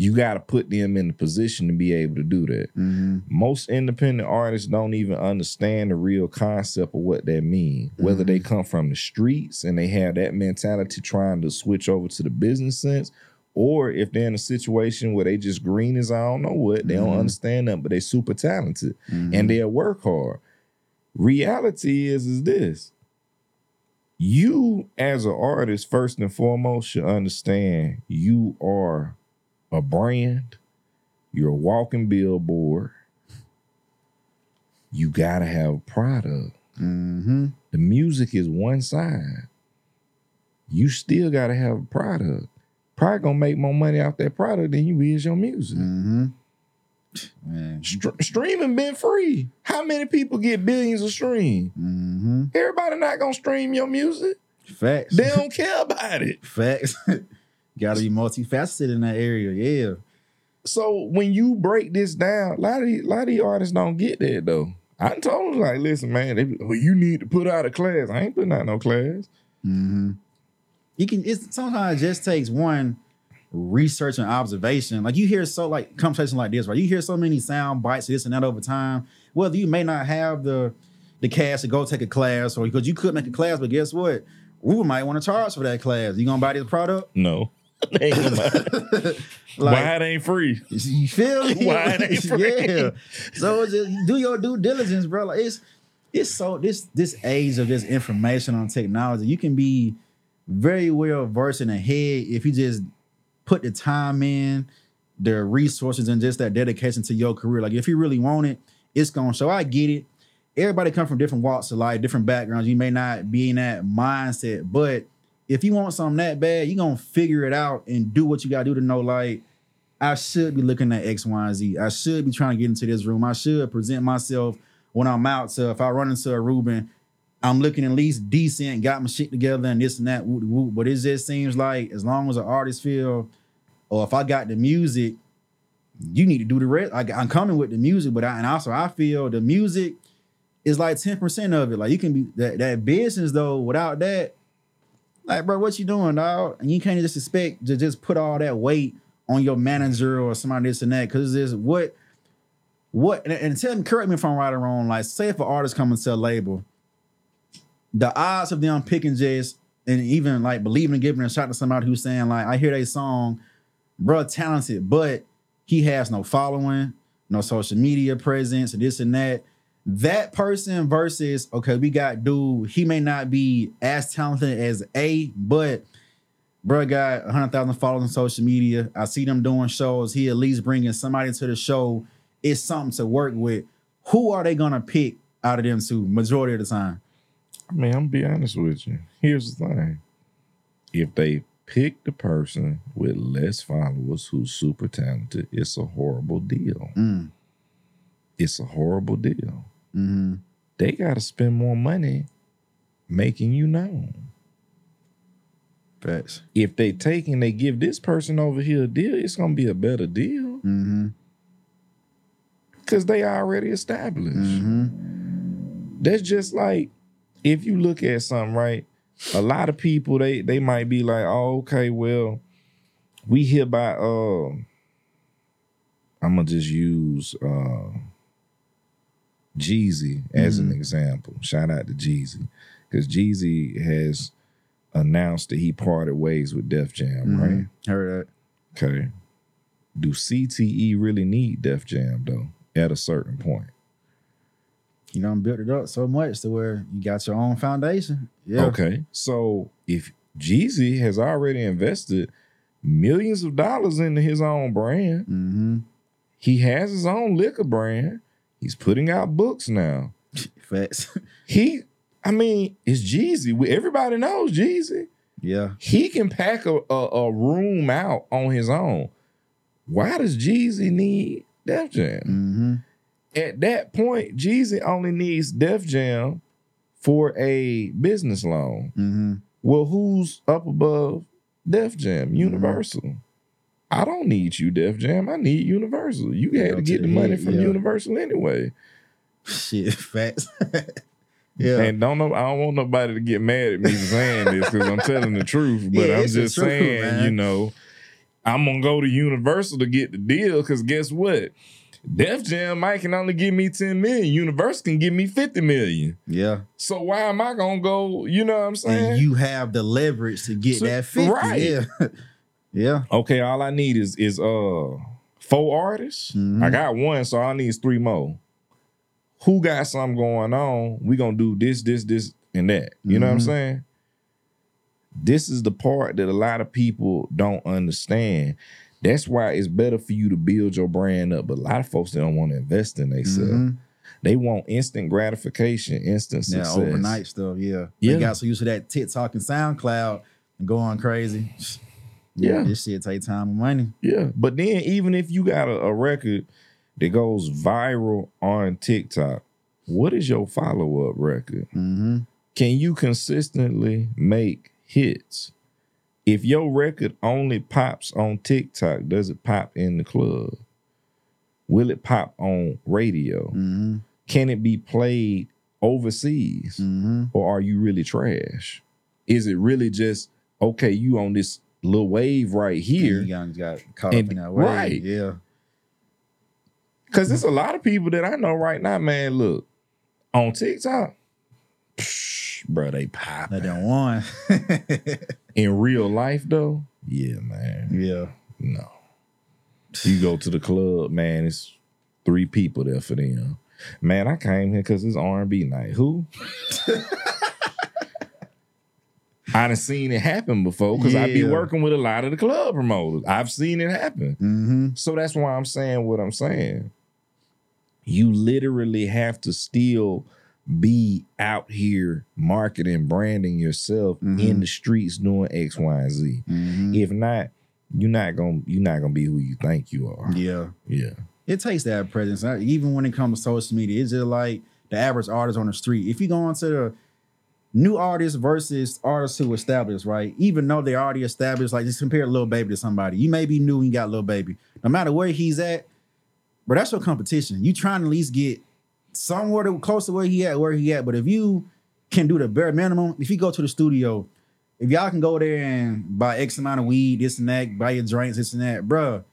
You got to put them in the position to be able to do that. Mm-hmm. Most independent artists don't even understand the real concept of what that means. Whether they come from the streets and they have that mentality trying to switch over to the business sense, or if they're in a situation where they just green as I don't know what, they don't Mhm. understand them, but they super talented Mm-hmm. and they'll work hard. Reality is is this. You as an artist, first and foremost, should understand you are a brand. You're a walking billboard. You gotta have a product. Mm-hmm. The music is one side. You still gotta have a product. Probably gonna make more money off that product than you is your music. Mm-hmm. Str- streaming been free. How many people get billions of stream? Mm-hmm. Everybody not gonna stream your music. Facts. They don't care about it. Facts. Gotta be multifaceted in that area. Yeah. So when you break this down, a lot of these, a lot of these artists don't get that though. I told them like, listen, man, they, well, you need to put out a class. I ain't putting out no class. Mm-hmm. You can. It's sometimes it just takes one research and observation. Like you hear so like conversation like this, right? You hear so many sound bites, this and that over time. Whether you may not have the the cash to go take a class, or because you could make a class, but guess what? We might want to charge for that class. You gonna buy this product? No. They ain't gonna buy- Like, Why it ain't free? You feel me? Why it ain't free? yeah. So just do your due diligence, bro. Like it's it's so this this age of this information on technology, you can be very well versed in the head if you just put the time in, the resources, and just that dedication to your career. Like if you really want it, it's gonna show. I get it. Everybody come from different walks of life, different backgrounds. You may not be in that mindset, but if you want something that bad, you're gonna figure it out and do what you gotta do to know, like, I should be looking at X, Y, and Z. I should be trying to get into this room. I should present myself when I'm out. So if I run into a Ruben, I'm looking at least decent, got my shit together and this and that. But it just seems like as long as an artist feel, or if I got the music, you need to do the rest. I, I'm coming with the music, but I, and also I feel the music is like 10% of it. Like you can be that, that business though, without that, like, bro, what you doing, dog? And you can't just expect to just put all that weight on your manager or somebody this and that. Cause it's what what and, and tell me, correct me if I'm right or wrong. Like, say if an artist comes to a label, the odds of them picking just and even like believing and giving a shot to somebody who's saying, like, I hear that song, bro, talented, but he has no following, no social media presence, this and that. That person versus, okay, we got dude, he may not be as talented as A, but bro got 100,000 followers on social media. I see them doing shows. He at least bringing somebody to the show. It's something to work with. Who are they gonna pick out of them two majority of the time? I mean, I'm gonna be honest with you. Here's the thing. If they pick the person with less followers who's super talented, it's a horrible deal. Mm. It's a horrible deal. hmm They gotta spend more money making you known. Facts. If they take and they give this person over here a deal, it's gonna be a better deal hmm because they already established. hmm that's just like if you look at something right a lot of people they they might be like oh okay well we hereby uh i'm gonna just use uh jeezy as an example. Shout out to jeezy. Because jeezy has announced that he parted ways with def jam right? Heard that. okay. Do cte really need def jam though at a certain point You done built it up so much to where you got your own foundation. Yeah. Okay. So if Jeezy has already invested millions of dollars into his own brand, hmm he has his own liquor brand. He's putting out books now. Facts. He, I mean, it's Jeezy. Everybody knows Jeezy. yeah. He can pack a, a, a room out on his own. Why does Jeezy need Def Jam? hmm At that point, Jeezy only needs Def Jam for a business loan. hmm Well, who's up above Def Jam? Universal. I don't need you, Def Jam. I need Universal. You Yeah, had to get the money head, from yeah. Universal anyway. Shit. Facts. yeah. And don't know. I don't want nobody to get mad at me for saying this because I'm telling the truth. But Yeah, I'm just saying, you know, I'm gonna go to Universal to get the deal. Because guess what? Def Jam might can only give me 10 million. Universal can give me 50 million. yeah. So why am I gonna go? You know what I'm saying? And you have the leverage to get So- that 50. right. Yeah. yeah. Okay, all I need is is uh four artists. Mhm. I got one, so I need three more. Who got something going on? We gonna do this, this, this, and that. You know what I'm Mhm. saying? This is the part that a lot of people don't understand. That's why it's better for you to build your brand up. But a lot of folks they don't want to invest in themselves. Mhm. They want instant gratification, instant Yeah. success. Overnight stuff. Yeah. Yeah. They got so used to that TikTok and SoundCloud and going crazy. Yeah. This shit take time and money. Yeah, but then even if you got a, a record that goes viral on TikTok, what is your follow up record? hmm Can you consistently make hits? If your record only pops on TikTok, does it pop in the club? Will it pop on radio? hmm Can it be played overseas? hmm Or are you really trash? Is it really just okay, you on this little wave right here. You got, got caught And- up in that way. right. Yeah. Cause there's a lot of people that I know right now, man. Look, on TikTok, psh, bro, they pop. They don't one. In real life, though, yeah, man, yeah. no. You go to the club, man. It's three people there for them. Man, I came here because it's R and B night. Who? I done seen it happen before because I be Yeah. working with a lot of the club promoters. I've seen it happen. Mm-hmm. So that's why I'm saying what I'm saying. You literally have to still be out here marketing, branding yourself Mhm. in the streets doing X, Y, and Z. Mm-hmm. If not, you're not gonna you're not gonna be who you think you are. Yeah. Yeah. It takes that presence. Even when it comes to social media, it's just like the average artist on the street. If you go on to the new artists versus artists who established, right? Even though they're already established, like just compare Lil Baby to somebody. You may be new and you got Lil Baby. No matter where he's at, but that's your competition. You trying to at least get somewhere to, close to where he at, where he at. But if you can do the bare minimum, if you go to the studio, if y'all can go there and buy X amount of weed, this and that, buy your drinks, this and that, bruh,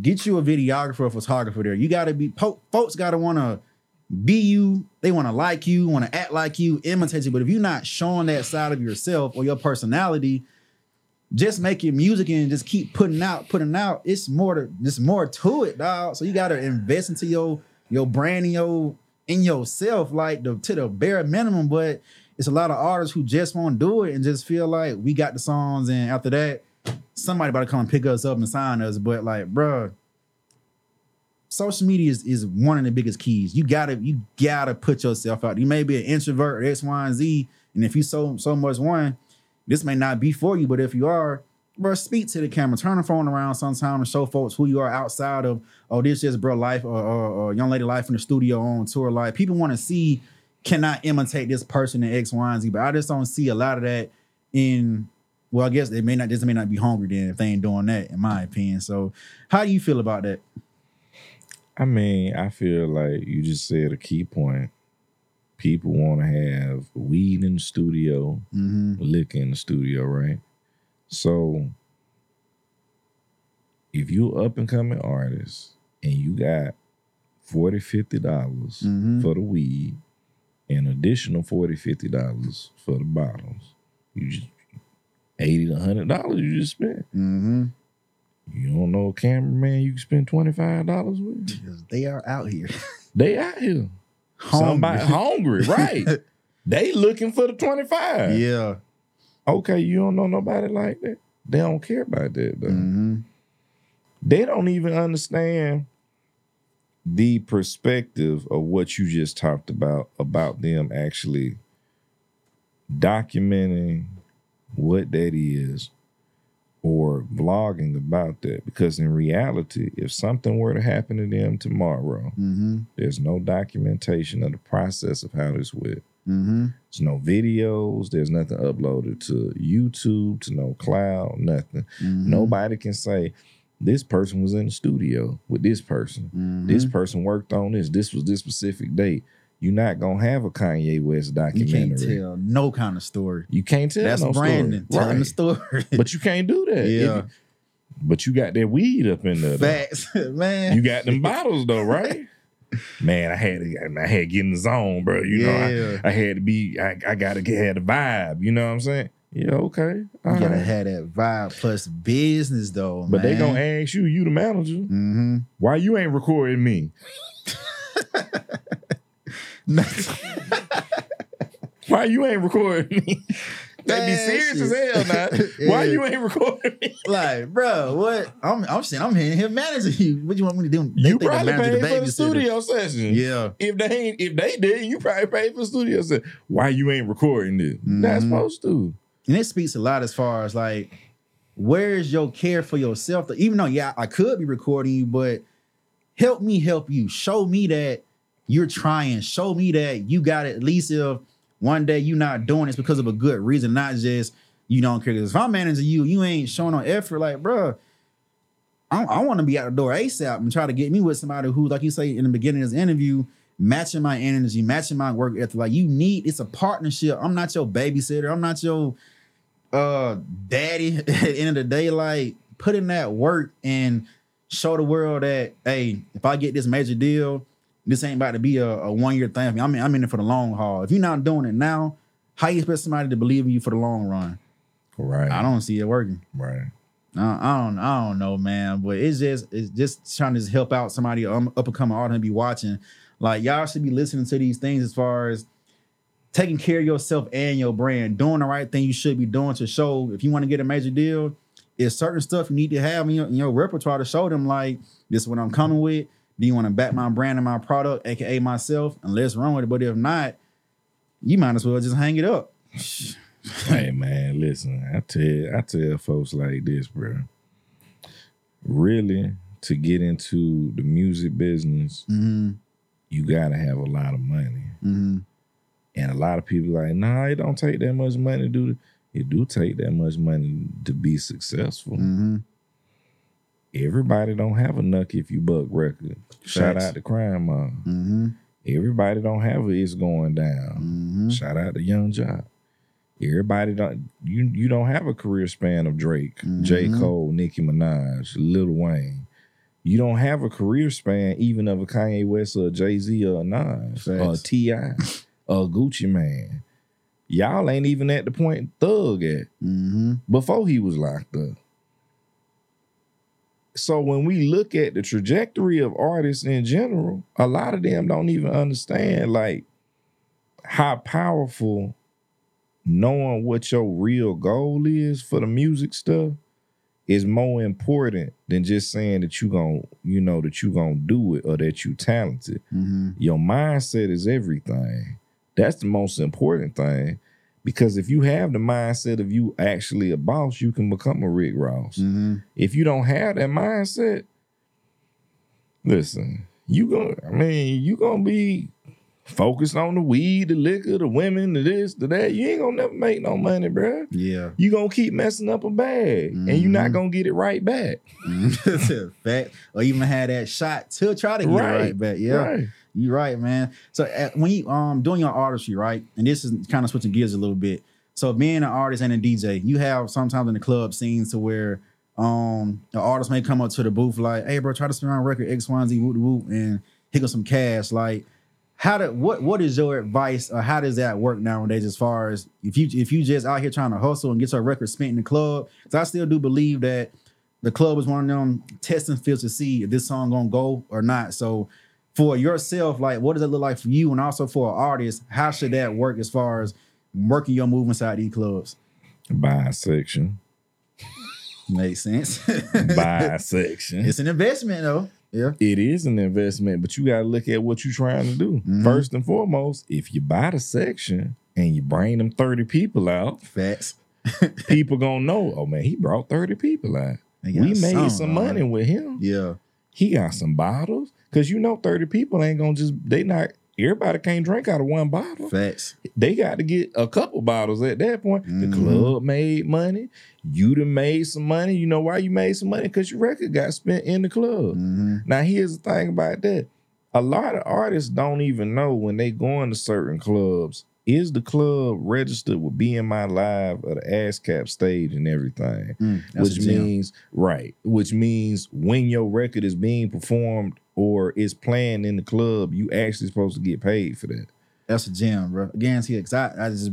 get you a videographer or photographer there. You gotta be po- folks gotta wanna be you, they wanna like you, wanna act like you, imitate you. But if you're not showing that side of yourself or your personality, just making music and just keep putting out, putting out, it's more to there's more to it, dog. So you gotta invest into your your brand and your in yourself, like the to the bare minimum. But it's a lot of artists who just won't do it and just feel like we got the songs, and after that, somebody about to come and pick us up and sign us. But like, bruh, social media is, is one of the biggest keys. You gotta you gotta put yourself out. You may be an introvert or X, Y, and Z, and if you so so much one, this may not be for you. But if you are, bro, speak to the camera, turn the phone around sometime and show folks who you are outside of. Oh, this is bro life or, or, or young lady life in the studio on tour life. People want to see cannot imitate this person in X, Y, and Z. But I just don't see a lot of that in. Well, I guess they may not just may not be hungry then if they ain't doing that, in my opinion. So, how do you feel about that? I mean, I feel like you just said a key point. People want to have weed in the studio, Mm-hmm. liquor in the studio, right? So if you up and coming artist and you got 40 50 dollars Mhm. for the weed and additional 40 50 dollars for the bottles, you just 80 to 100 dollars you just spent. Mm-hmm. You don't know a cameraman you can spend 25 dollars with? They are out here. They out here. Somebody hungry, right? they looking for the 25. Yeah. Okay, you don't know nobody like that. They don't care about that though. Mm-hmm. They don't even understand the perspective of what you just talked about about them actually documenting what that is or vlogging about that because in reality if something were to happen to them tomorrow Mm-hmm. there's no documentation of the process of how this went Mm-hmm. There's no videos. There's nothing uploaded to YouTube, to no cloud, nothing. Mm-hmm. Nobody can say this person was in the studio with this person. Mm-hmm. This person worked on this. This was this specific date. You're not gonna have a Kanye West you documentary. can't tell no kind of story. You can't tell That's no Brandon story. telling the story. But you can't do that. Yeah. you- but you got that weed up in there. Facts, man. You got them bottles though, right? Man, I had to, I had to get in the zone, bro. You know, I, I had to be, I, I gotta get had the vibe. You know what I'm saying? Yeah, okay. all You gotta right. have that vibe plus business though. But they man. gonna ask you, you the manager, Mm-hmm. why you ain't recording me? Why you ain't recording me? they be Man, serious as hell now. Why you ain't recording me? like, bro, what? I'm I'm saying I'm here, here managing you. What you want me to do? They You think probably paid for the studio session. Yeah. If they ain't, if they did, you probably paid for the studio session. Why you ain't recording this? Not Mhm. supposed to. And it speaks a lot as far as like, where's your care for yourself? Even though, yeah, I could be recording you, but help me help you. Show me that you're trying. Show me that you got. At least if one day you're not doing this because of a good reason, not just you don't care. 'Cause if I'm managing you, you ain't showing no effort. Like, bruh, I, I want to be out the door ASAP and try to get me with somebody who, like you say in the beginning of this interview, matching my energy, matching my work ethic. Like you need, it's a partnership. I'm not your babysitter. I'm not your uh daddy at the end of the day, like put in that work and show the world that hey, if I get this major deal, this ain't about to be a, a one year thing. I mean, I'm in it for the long haul. If you're not doing it now, how you expect somebody to believe in you for the long run? Right. I don't see it working. Right. I, I don't I don't know, man. But it's just it's just trying to help out somebody um, up and coming audience and be watching. Like y'all should be listening to these things as far as taking care of yourself and your brand, doing the right thing you should be doing to show if you want to get a major deal, it's certain stuff you need to have in your, in your repertoire to show them like this is what I'm coming with. Do you want to back my brand and my product, aka myself? And let's run with it. But if not, you might as well just hang it up. hey man, listen, I tell I tell folks like this, bro. Really, to get into the music business, Mm-hmm. you gotta have a lot of money. Mm-hmm. And a lot of people like, nah, it don't take that much money to do it. It do take that much money to be successful. Mm-hmm. Everybody don't have a Knuck If You Buck record. Shout Facts. out to Crime Mob. Mm-hmm. Everybody don't have a It's Going Down. Mm-hmm. Shout out to Yung Joc. Everybody don't you you don't have a career span of Drake, J. Mhm. Cole, Nicki Minaj, Lil Wayne. You don't have a career span even of a Kanye West or Jay Z or a Nas or a T.I. or a Gucci Mane. Y'all ain't even at the point Thug at Mm-hmm. before he was locked up. So when we look at the trajectory of artists in general, a lot of them don't even understand like how powerful knowing what your real goal is for the music stuff is more important than just saying that you gon' you know that you gonna do it or that you talented. Mm-hmm. Your mindset is everything. That's the most important thing. Because if you have the mindset of you actually a boss, you can become a Rick Ross. Mm-hmm. If you don't have that mindset, listen, you gonna I mean, you gonna be focused on the weed, the liquor, the women, the this, the that. You ain't gonna never make no money, bruh. Yeah. You gonna keep messing up a bag and you're not gonna get it right back. That's a fact. Or even have that shot to try to get Right. it right back. Yeah. Right. You're right, man. So uh, when you um doing your artistry, right, and this is kind of switching gears a little bit. So being an artist and a DJ, you have sometimes in the club scenes to where um the artist may come up to the booth like, "Hey, bro, try to spin on record X, Y, and Z, whoop, whoop, and hit up some cash." Like, how do what what is your advice or how does that work nowadays? As far as if you if you just out here trying to hustle and get your record spent in the club, because I still do believe that the club is one of them testing fields to see if this song gonna go or not. So for yourself, like what does it look like for you, and also for an artist, how should that work as far as working your move inside these clubs? Bisection. Makes sense. Bisection. it's an investment though. Yeah. it is an investment, but you got to look at what you're trying to do. Mhm. First and foremost, if you buy the section and you bring them 30 people out, Facts. people gonna know, oh man, he brought 30 people out. We made some, some money with him. Yeah. He got some bottles. Cause you know 30 people ain't gonna just they not everybody can't drink out of one bottle. Facts. They got to get a couple bottles at that point. Mhm. The club made money. You done made some money. You know why you made some money? Because your record got spent in the club. hmm Now, here's the thing about that. A lot of artists don't even know when they go into certain clubs, is the club registered with BMI Live or the ASCAP stage and everything? Mm, which means, right, which means when your record is being performed or is playing in the club, you actually supposed to get paid for that. that's a gem, bro. Guarantee it. I, I just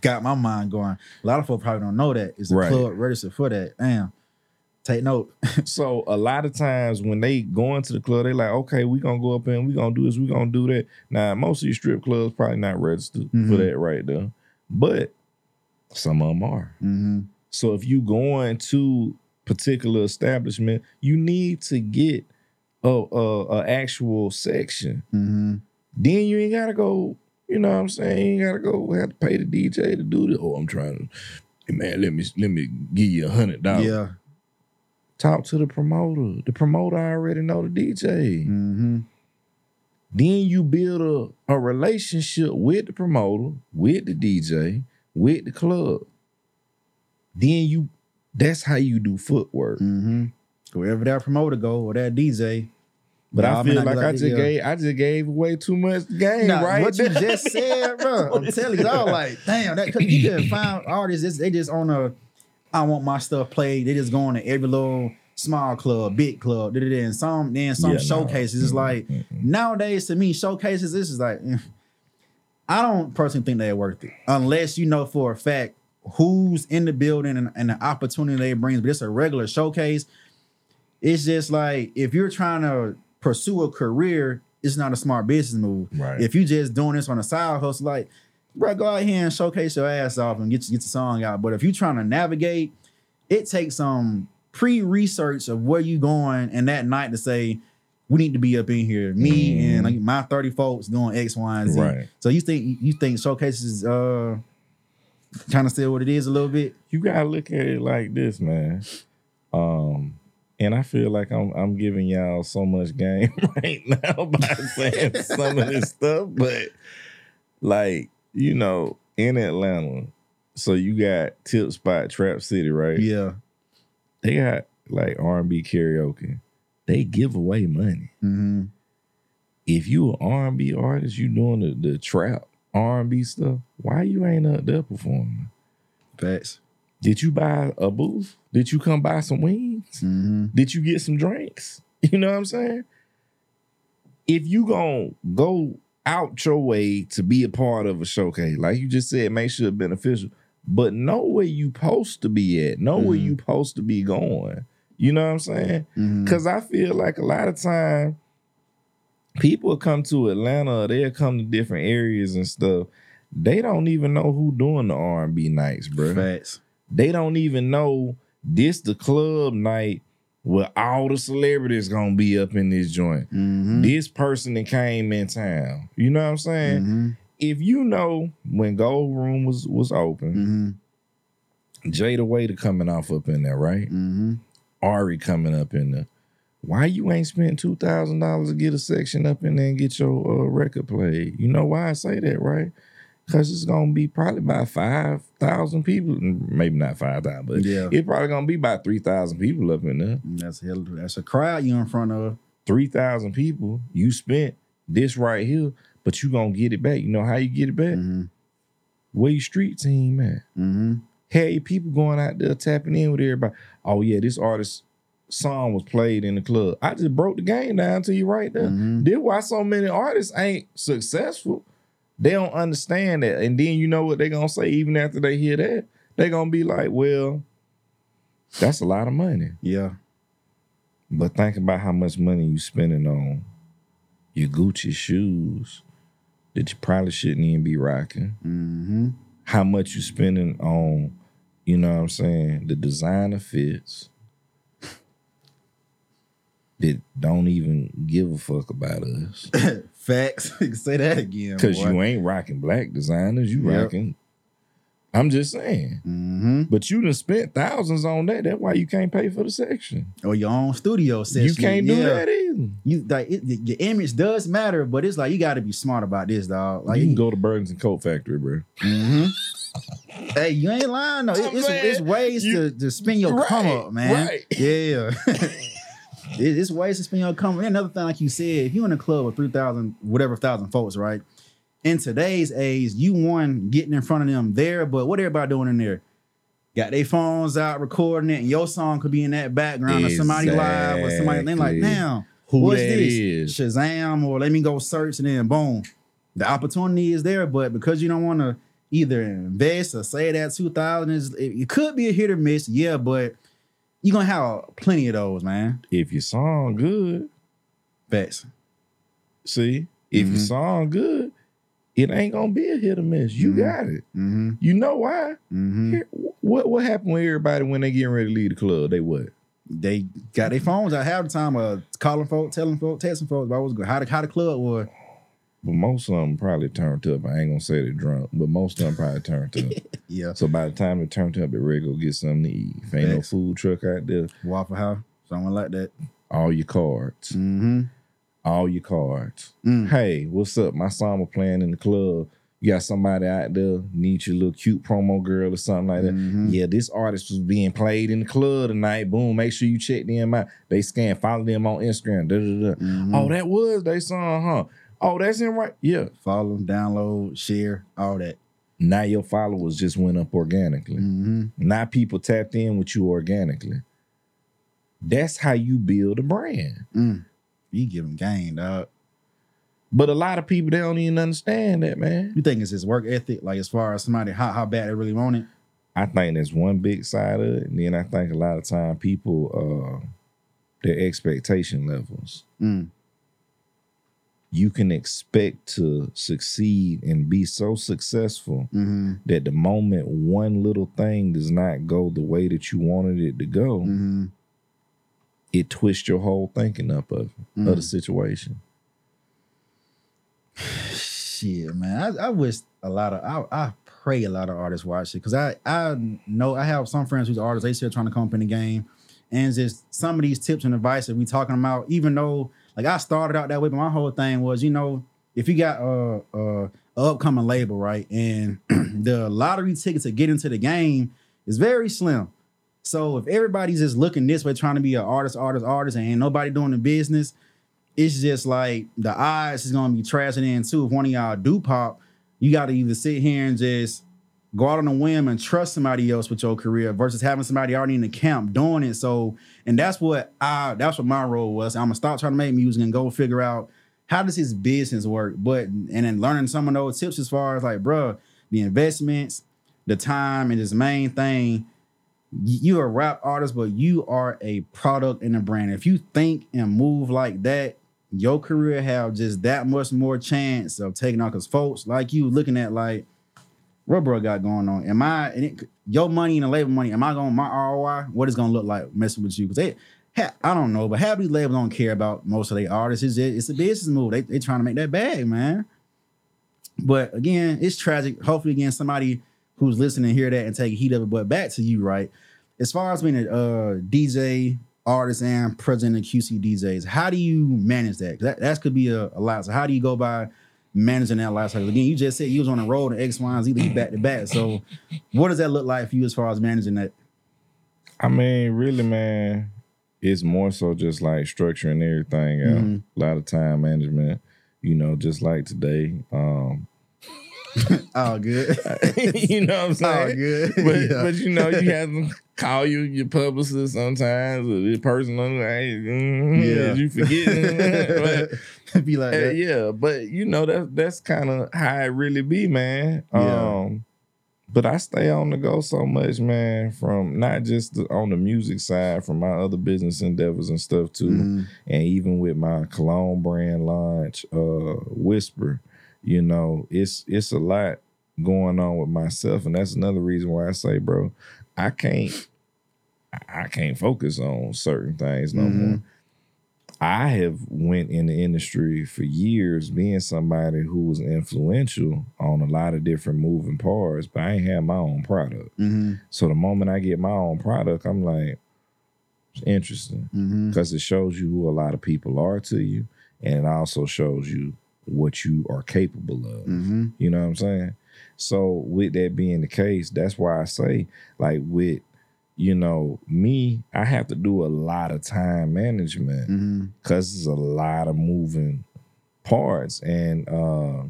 got my mind going. A lot of folks probably don't know that. Is the Right. club registered for that? Damn. Take note. so a lot of times when they go into the club, they like, okay, we gonna go up and we gonna do this, we gonna do that. Now, most of these strip clubs probably not registered for Mhm. that right there, but some of them are. hmm So if you going to particular establishment, you need to get a, a, a actual section. hmm Then you ain't gotta go. You know what I'm saying? You ain't gotta go have to pay the DJ to do this. Oh, I'm trying to. Hey man, let me let me give you a hundred dollars. Yeah. Talk to the promoter. The promoter already know the DJ. hmm Then you build a, a relationship with the promoter, with the DJ, with the club. Then you that's how you do footwork. hmm Wherever that promoter go or that DJ, But I feel like, I just gave I just gave away too much game, Nah, right? What you just said, bro. I'm telling you, I was like, damn, that you can find artists. They just on a, I want my stuff played. They just going to every little small club, big club, da, da, da, and some then some Yeah, no. showcases. It's like Mm-mm. nowadays to me, showcases. This is like, eh, I don't personally think they're worth it unless you know for a fact who's in the building and, and the opportunity they brings. But it's a regular showcase. It's just like if you're trying to pursue a career, it's not a smart business move. Right. If you just doing this on a side hustle, like, bro, go out here and showcase your ass off and get get your song out. But if you're trying to navigate, it takes some pre-research of where you going and that night to say, we need to be up in here. Me Mm. and like my 30 folks doing X, Y, and Z. Right. So you think you think showcases uh kind of still what it is a little bit? you gotta look at it like this, man. Um, and I feel like I'm I'm giving y'all so much game right now by saying some of this stuff, but like you know, in Atlanta, so you got Tip Spot, Trap City, right? Yeah. They got like R and B karaoke. They give away money. Mm-hmm. If you an R and B artist, you doing the, the trap R and B stuff. Why you ain't up there performing? Facts. Did you buy a booth? Did you come buy some wings? Mm-hmm. Did you get some drinks? You know what I'm saying? If you gonna go out your way to be a part of a showcase, like you just said, make sure it's beneficial, but know where you supposed to be at. Know where Mhm. you supposed to be going. You know what I'm saying? Mm-hmm. Cause I feel like a lot of time people come to Atlanta, they'll come to different areas and stuff. They don't even know who doing the R&B nights, bro Facts. they don't even know this the club night where all the celebrities gonna be up in this joint. Mm-hmm. This person that came in town. You know what I'm saying? Mm-hmm. If you know when Gold Room was was open, Mm-hmm. Jada Waiter coming off up in there, right? Mm-hmm. Ari coming up in there. Why you ain't spent two thousand dollars to get a section up in there and get your uh, record played? You know why I say that, right? Because it's gonna be probably about five thousand people, maybe not five thousand, but Yeah. it's probably gonna be about three thousand people up in there. That's hell. That's a crowd you're in front of. Three thousand people. You spent this right here, but you gonna get it back. You know how you get it back? Mm-hmm. Where your street team at? Mm-hmm. Hey, people going out there tapping in with everybody. Oh yeah, this artist song was played in the club. I just broke the game down to you right there. Mhm. This why so many artists ain't successful. They don't understand that. And then you know what they're gonna say even after they hear that? They're gonna be like, well, that's a lot of money. Yeah. But think about how much money you spending on your Gucci shoes that you probably shouldn't even be rocking. Mm-hmm. How much you spending on, you know what I'm saying, the designer fits that don't even give a fuck about us. Facts. Say that again. Cause you ain't rocking black designers, you Yep. rocking. I'm just saying. Mm-hmm. But you done spent thousands on that. That's why you can't pay for the section. Or your own studio session. You can't do Yeah. that either. You like it, your image does matter, but it's like you got to be smart about this, dog. Like you can go to Burlington Coat Factory, bro. hmm Hey, you ain't lying though. It- it's, it's ways you- to, to spin your Right, come up, man. right. Yeah. it, it's ways to spin your another thing, like you said, if you're in a club with three thousand, whatever thousand folks, right? In today's age, you one getting in front of them there, but what everybody doing in there? Got their phones out recording it, and your song could be in that background, or somebody live, or somebody. Then like, now Who what's this? is. Shazam, or let me go search, and then boom, the opportunity is there. But because you don't want to either invest or say that two thousand is, it, it could be a hit or miss, yeah, but you're gonna have plenty of those, man. If your song good, Facts. see, if your Mhm. song good, it ain't gonna be a hit or miss. You Mhm. got it. Mm-hmm. You know why? Mm-hmm. Here- What what happened with everybody when they getting ready to leave the club? They what? They got their phones out half the time, uh, calling folks, telling folks, texting folks about what's good, how the how the club was. But most of them probably turned up. I ain't gonna say they drunk, but most of them probably turned up. Yeah, So by the time they turned up, they ready to go get something to eat. If ain't no food truck out there, Waffle House, someone like that. all your cards, Mm-hmm. all your cards. Mm. Hey, what's up? My song was playing in the club. You got somebody out there need your little cute promo girl or something like that. Mhm. Yeah, this artist was being played in the club tonight. Boom, make sure you check them out. They scan, follow them on Instagram. Da, da, da. Mhm. Oh, that was they song, huh? Oh, that's in right. Yeah. Follow, download, share, all that. Now your followers just went up organically. hmm Now people tapped in with you organically. That's how you build a brand. Mm. You give them game, dog. But a lot of people they don't even understand that, man. You think it's his work ethic, like as far as somebody how, how bad they really want it? I think that's one big side of it. And then I think a lot of time people uh their expectation levels. Mm. You can expect to succeed and be so successful hmm that the moment one little thing does not go the way that you wanted it to go, hmm it twists your whole thinking up of, of the Mm. situation. Shit, man. I, I wish a lot of I, I pray a lot of artists watch it because I I know I have some friends who's artists. They still trying to come up in the game, and just some of these tips and advice that we talking about. Even though like I started out that way, but my whole thing was you know if you got a a, a upcoming label right, and the lottery ticket to get into the game is very slim. So if everybody's just looking this way, trying to be an artist, artist, artist, and ain't nobody doing the business, it's just like the odds is gonna be trashing in too. If one of y'all do pop, you gotta either sit here and just go out on a whim and trust somebody else with your career versus having somebody already in the camp doing it. So, and that's what I that's what my role was. I'm gonna stop trying to make music and go figure out how does his business work. But and then learning some of those tips as far as like, bruh, the investments, the time, and his main thing you're a rap artist, but you are a product and a brand. If you think and move like that, your career have just that much more chance of taking off. Cause folks like you looking at like, what bro got going on? Am I and it, your money and the label money? Am I going my ROI? What is gonna look like messing with you? Cause they, ha- I don't know, but half these labels don't care about most of their artists. It's it's a business move. They they trying to make that bag, man. But again, it's tragic. Hopefully, again, somebody who's listening hear that and take heat of it. But back to you, right? As far as being a uh, DJ, artist, and president of QC DJs, how do you manage that? That that could be a, a lot. So how do you go by managing that lifestyle? Again, you just said you was on the road and X, Y, and Z, you back to back. So what does that look like for you as far as managing that? I mean, really, man, it's more so just like structuring everything out. Mhm. A lot of time management, you know, just like today. Um, Oh, good. you know what I'm saying? good. But Yeah. but you know, you have to call you your publicist sometimes or the person on the hey, mm, Yeah. you forget. but, be like uh, yeah, but you know that that's kind of how it really be, man. Yeah. Um, but I stay on the go so much, man. From not just the, on the music side, from my other business endeavors and stuff too, Mhm. and even with my cologne brand launch, uh, Whisper. You know, it's it's a lot going on with myself, and that's another reason why I say, bro, I can't I- can't focus on certain things no Mhm. more. I have went in the industry for years being somebody who was influential on a lot of different moving parts, but I ain't had my own product. Mhm. So the moment I get my own product, I'm like, it's interesting because it shows you who a lot of people are to you, and it also shows you what you are capable of. Mhm. You know what I'm saying? So with that being the case, that's why I say, like with you know me, I have to do a lot of time management because there's a lot of moving parts and uh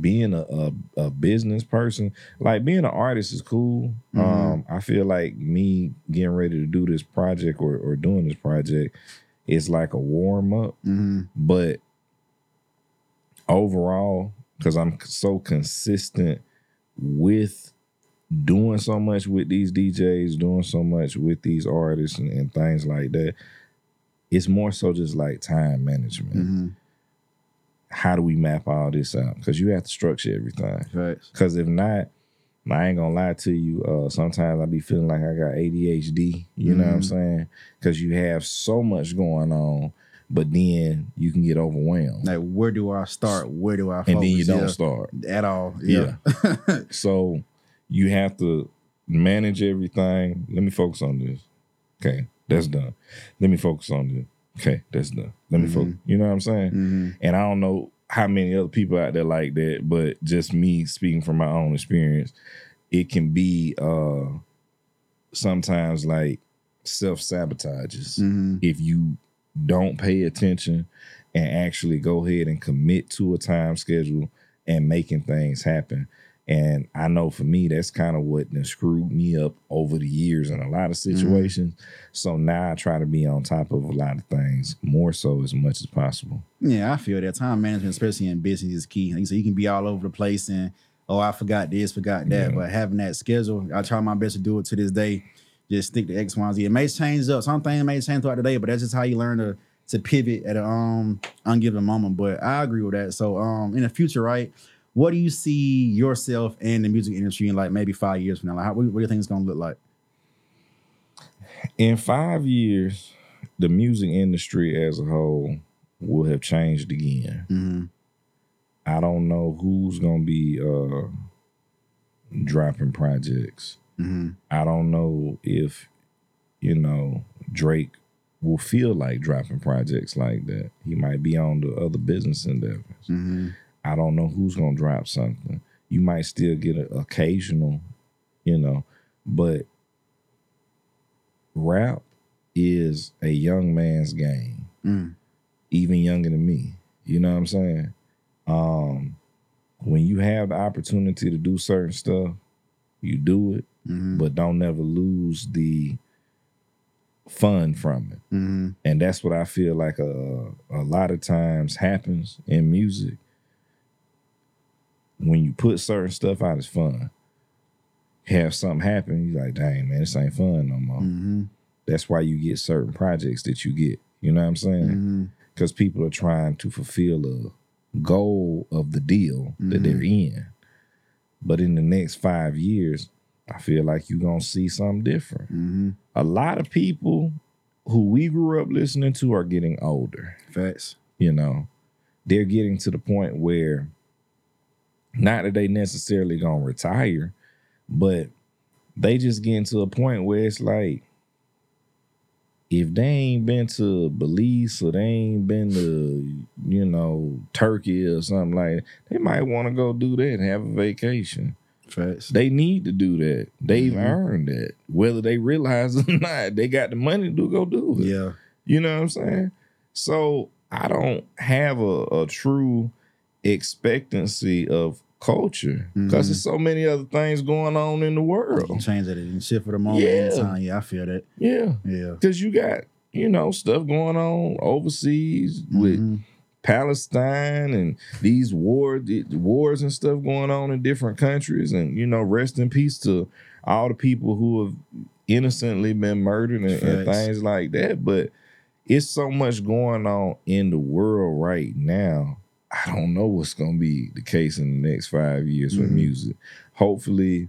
being a, a a business person like being an artist is cool Mhm. um i feel like me getting ready to do this project or, or doing this project is like a warm-up Mhm. but overall because i'm so consistent with doing so much with these djs doing so much with these artists and, and things like that it's more so just like time management Mhm. how do we map all this out because you have to structure everything Facts. because if not I ain't gonna lie to you. Uh, sometimes I be feeling like I got ADHD. You know what I'm Mhm. saying? Because you have so much going on, but then you can get overwhelmed, Like, where do I start? Where do I focus? and then you don't Yeah. start. at all. Yeah. So you have to manage everything. Let me focus on this. Okay, that's done. Let me focus on this. Okay, that's done. Let me focus. You know what I'm saying? Mhm. And I don't know how many other people out there like that, but just me speaking from my own experience, it can be uh sometimes like self sabotages Mhm. if you don't pay attention and actually go ahead and commit to a time schedule and making things happen. And I know for me, that's kind of what screwed me up over the years in a lot of mm-hmm. situations. So now I try to be on top of a lot of things more so as much as possible. Yeah, I feel that time management, especially in business, is key. Like you said, you can be all over the place and oh, I forgot this, forgot that. Yeah. But having that schedule, I try my best to do it to this day. Just stick to X, Y, and Z. It may change up. Some things may change throughout the day, but that's just how you learn to to pivot at an um ungiven moment. But I agree with that. So um in the future, right? What do you see yourself in the music industry in like maybe five years from now? Like, how, what, what do you think it's gonna look like? In five years, the music industry as a whole will have changed again. Mm-hmm. I don't know who's gonna be uh dropping projects. Mm-hmm. I don't know if you know Drake will feel like dropping projects like that. He might be on the other business endeavors. Mm-hmm. I don't know who's gonna drop something. You might still get an occasional, you know, but rap is a young man's game, Mm. even younger than me. You know what I'm saying? Um, when you have the opportunity to do certain stuff, you do it, Mm-hmm. but don't never lose the fun from it. Mm-hmm. And that's what I feel like a a lot of times happens in music. When you put certain stuff out as fun, have something happen, you're like, dang man, this ain't fun no more. Mm-hmm. That's why you get certain projects that you get. You know what I'm saying? Mm-hmm. Because people are trying to fulfill a goal of the deal that they're in. But in the next five years, I feel like you're gonna see something different. Mm-hmm. A lot of people who we grew up listening to are getting older. Facts. You know, they're getting to the point where not that they necessarily gonna retire, but they just getting to a point where it's like if they ain't been to Belize or they ain't been to, you know, Turkey or something like that, they might want to go do that and have a vacation. Facts. They need to do that. They've Mhm. earned that. Whether they realize it or not, they got the money to go do it. yeah. You know what I'm saying? So I don't have a, a true expectancy of culture because Mhm. there's so many other things going on in the world. You change it and shift for the moment Yeah. anytime. Yeah, I feel that. Yeah. Yeah. Because you got, you know, stuff going on overseas with Mhm. Palestine and these war wars and stuff going on in different countries. And, you know, rest in peace to all the people who have innocently been murdered and, and things like that. But it's so much going on in the world right now. I don't know what's gonna be the case in the next five years with Mhm. music. Hopefully,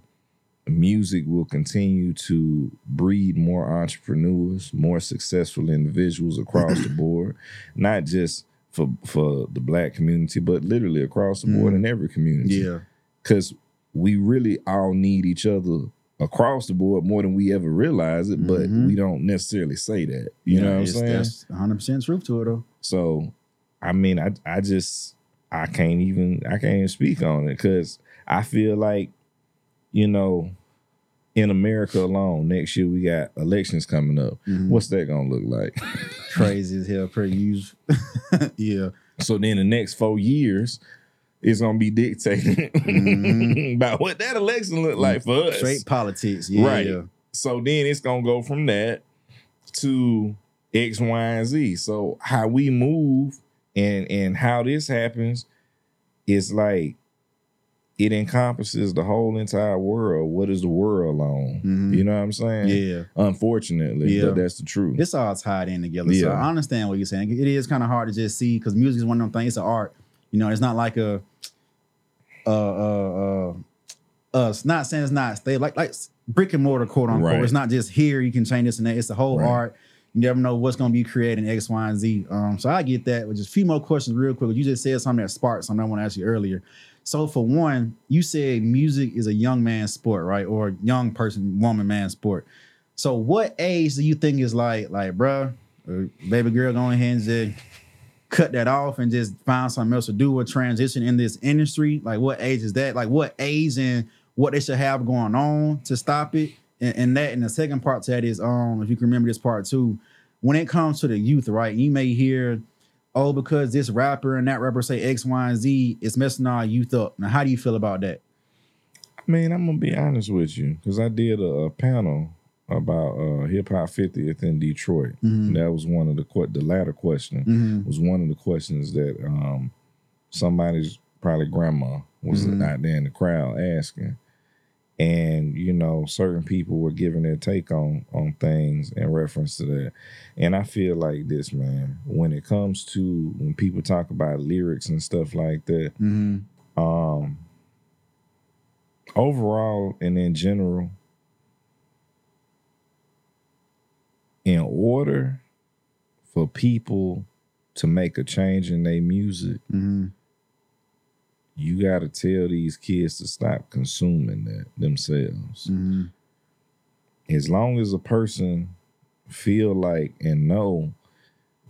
music will continue to breed more entrepreneurs, more successful individuals across the board, not just for for the black community, but literally across the board Mhm. in every community. Yeah. Because we really all need each other across the board more than we ever realize it, but Mhm. we don't necessarily say that. You know what I'm saying? That's 100% truth to it, though. So, I mean, I I just I can't even I can't even speak on it because I feel like, you know, in America alone, next year we got elections coming up. Mhm. What's that gonna look like? crazy as hell, pretty used. yeah. so then the next four years is gonna be dictated Mhm. about what that election look like for us. Straight politics. Yeah. Right. So then it's gonna go from that to X, Y, and Z. So how we move and and how this happens is like it encompasses the whole entire world. What is the world on? Mhm. You know what I'm saying? Yeah. Unfortunately, Yeah. but that's the truth. It's all tied in together. So Yeah. I understand what you're saying. It is kind of hard to just see because music is one of them things. It's an art. You know, it's not like a uh uh uh uh it's not saying it's not stay like like brick and mortar quote unquote. Right. It's not just here you can change this and that. It's the whole Right. art. You never know what's gonna be created in X, Y, and Z. Um, so I get that. But just a few more questions real quick. You just said something that sparked something I want to ask you earlier. So for one, you said music is a young man's sport, right? Or young person, woman, man sport. So what age do you think is like, like, bruh, baby girl, go ahead and say, cut that off and just find something else to do or transition in this industry? Like what age is that? Like what age and what they should have going on to stop it? And, and that and the second part to that is um if you can remember this part too, when it comes to the youth, right? You may hear, oh, because this rapper and that rapper say X, Y, and Z, it's messing our youth up. Now, how do you feel about that? I mean, I'm gonna be honest with you because I did a, a panel about uh, hip hop 50th in Detroit. Mhm. That was one of the que- the latter question Mhm. was one of the questions that um, somebody's probably grandma was Mhm. out there in the crowd asking. And you know, certain people were giving their take on on things in reference to that. And I feel like this, man, when it comes to when people talk about lyrics and stuff like that, Mhm. um overall and in general in order for people to make a change in their music Mhm. You got to tell these kids to stop consuming that themselves Mhm. as long as a person feel like and know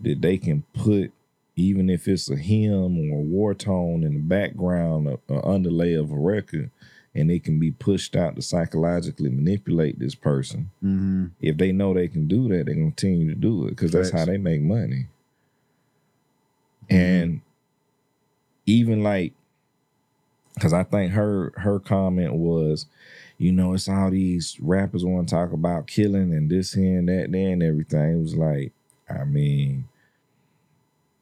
that they can put even if it's a hymn or a war tone in the background or, a underlay of a record and it can be pushed out to psychologically manipulate this person Mhm. if they know they can do that they continue to do it because that's how they make money and even like because i think her her comment was you know it's all these rappers want to talk about killing and this here and that there and everything it was like i mean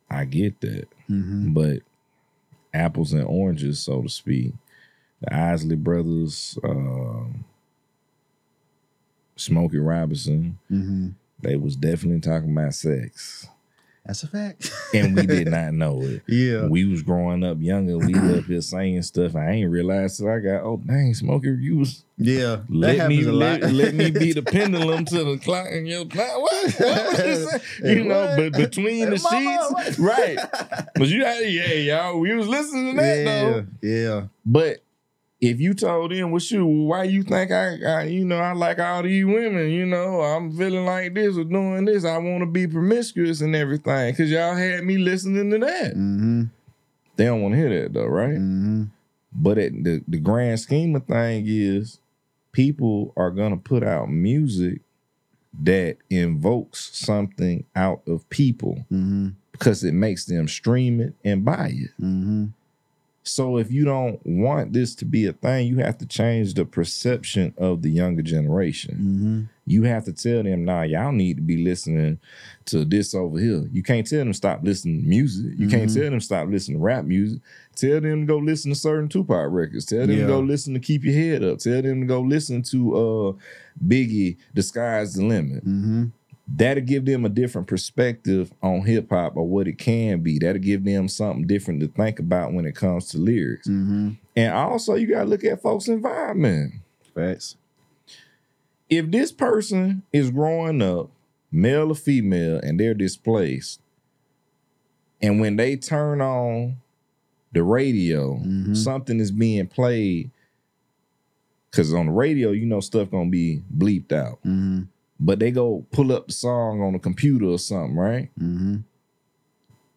i get that Mhm. but apples and oranges so to speak the isley brothers um smokey robinson Mhm. they was definitely talking about sex That's a fact. and we did not know it yeah. we was growing up younger. We up here saying stuff. I ain't realized till I got oh dang, Smokey, you was Yeah. Let me let, let me be the pendulum to the clock and your clock. What? What was you saying? You know, but between the sheets, what? right? But you had yeah, y'all. We was listening to that yeah. though. Yeah. But if you told them, well, shoot, why you think I, I, you know, I like all these women, you know, I'm feeling like this or doing this, I want to be promiscuous and everything, because y'all had me listening to that. Mm-hmm. They don't want to hear that though, right? Mm-hmm. But the, the grand scheme of thing is people are gonna put out music that invokes something out of people Mm-hmm. because it makes them stream it and buy it. Mm-hmm. So if you don't want this to be a thing, you have to change the perception of the younger generation. Mm-hmm. You have to tell them, nah, y'all need to be listening to this over here. You can't tell them stop listening to music. You can't Mhm. tell them stop listening to rap music. Tell them to go listen to certain Tupac records. Tell them Yeah. to go listen to Keep Your Head Up. Tell them to go listen to uh Biggie, The Sky's the Limit. Mm-hmm. That'll give them a different perspective on hip hop or what it can be. That'll give them something different to think about when it comes to lyrics. Mm-hmm. And also, you gotta look at folks' environment Facts. if this person is growing up, male or female, and they're displaced, and when they turn on the radio, Mhm. something is being played. Cause on the radio, you know stuff gonna be bleeped out. Mm-hmm. But they go pull up the song on the computer or something, right? Mm-hmm.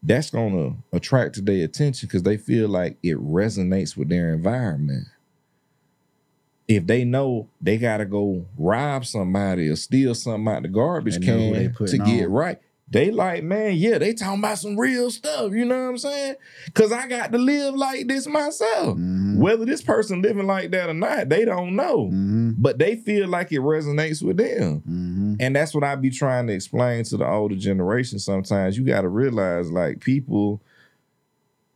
That's gonna attract their attention because they feel like it resonates with their environment. If they know they gotta go rob somebody or steal something out the garbage can to putting get on. right, they like, man, yeah, they talking about some real stuff. You know what I'm saying? Cause I got to live like this myself. Mm-hmm. Whether this person living like that or not, they don't know. Mm-hmm. But they feel like it resonates with them. Mm-hmm. And that's what I be trying to explain to the older generation. Sometimes you got to realize, like, people,